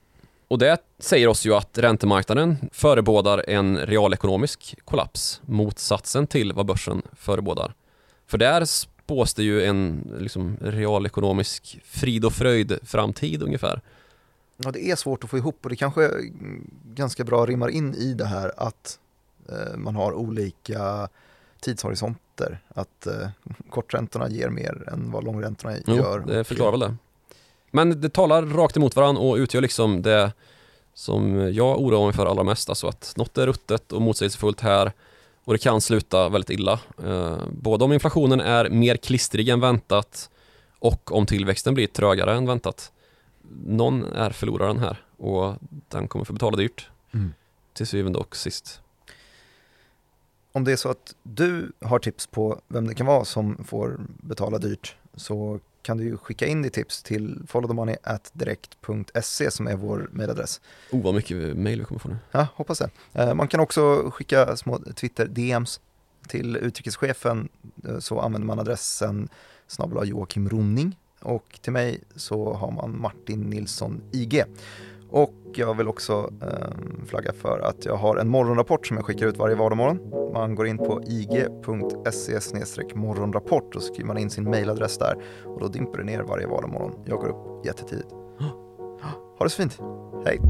Och det säger oss ju att räntemarknaden förebådar en realekonomisk kollaps, motsatsen till vad börsen förebådar. För där spås det ju en liksom, realekonomisk frid och fröjd framtid ungefär. Ja, det är svårt att få ihop och det kanske mm, ganska bra rimmar in i det här att eh, man har olika tidshorisonter. Att eh, korträntorna ger mer än vad långräntorna Jo, gör. det förklarar väl det. Men det talar rakt emot varandra och utgör liksom det som jag oroar mig för allra mest. Alltså att något är ruttet och motsägelsefullt här och det kan sluta väldigt illa. Eh, både om inflationen är mer klistrig än väntat och om tillväxten blir trögare än väntat. Någon är förloraren här och den kommer få betala dyrt Mm. till syvende och sist. Om det är så att du har tips på vem det kan vara som får betala dyrt så kan du ju skicka in ditt tips till followthemoney.direkt.se som är vår mejladress. Oh vad mycket mail vi kommer få nu. Ja, hoppas det. Eh, Man kan också skicka små Twitter-DMs till utrikeschefen eh, så använder man adressen snabel Joakim Ronning och till mig så har man Martin Nilsson IG. Och jag vill också eh, flagga för att jag har en morgonrapport som jag skickar ut varje vardagsmorgon. Man går in på ig.se morgonrapport och skriver man in sin mailadress där och då dimper det ner varje vardagsmorgon. Jag går upp jättetidigt. Ha det så fint. Hej!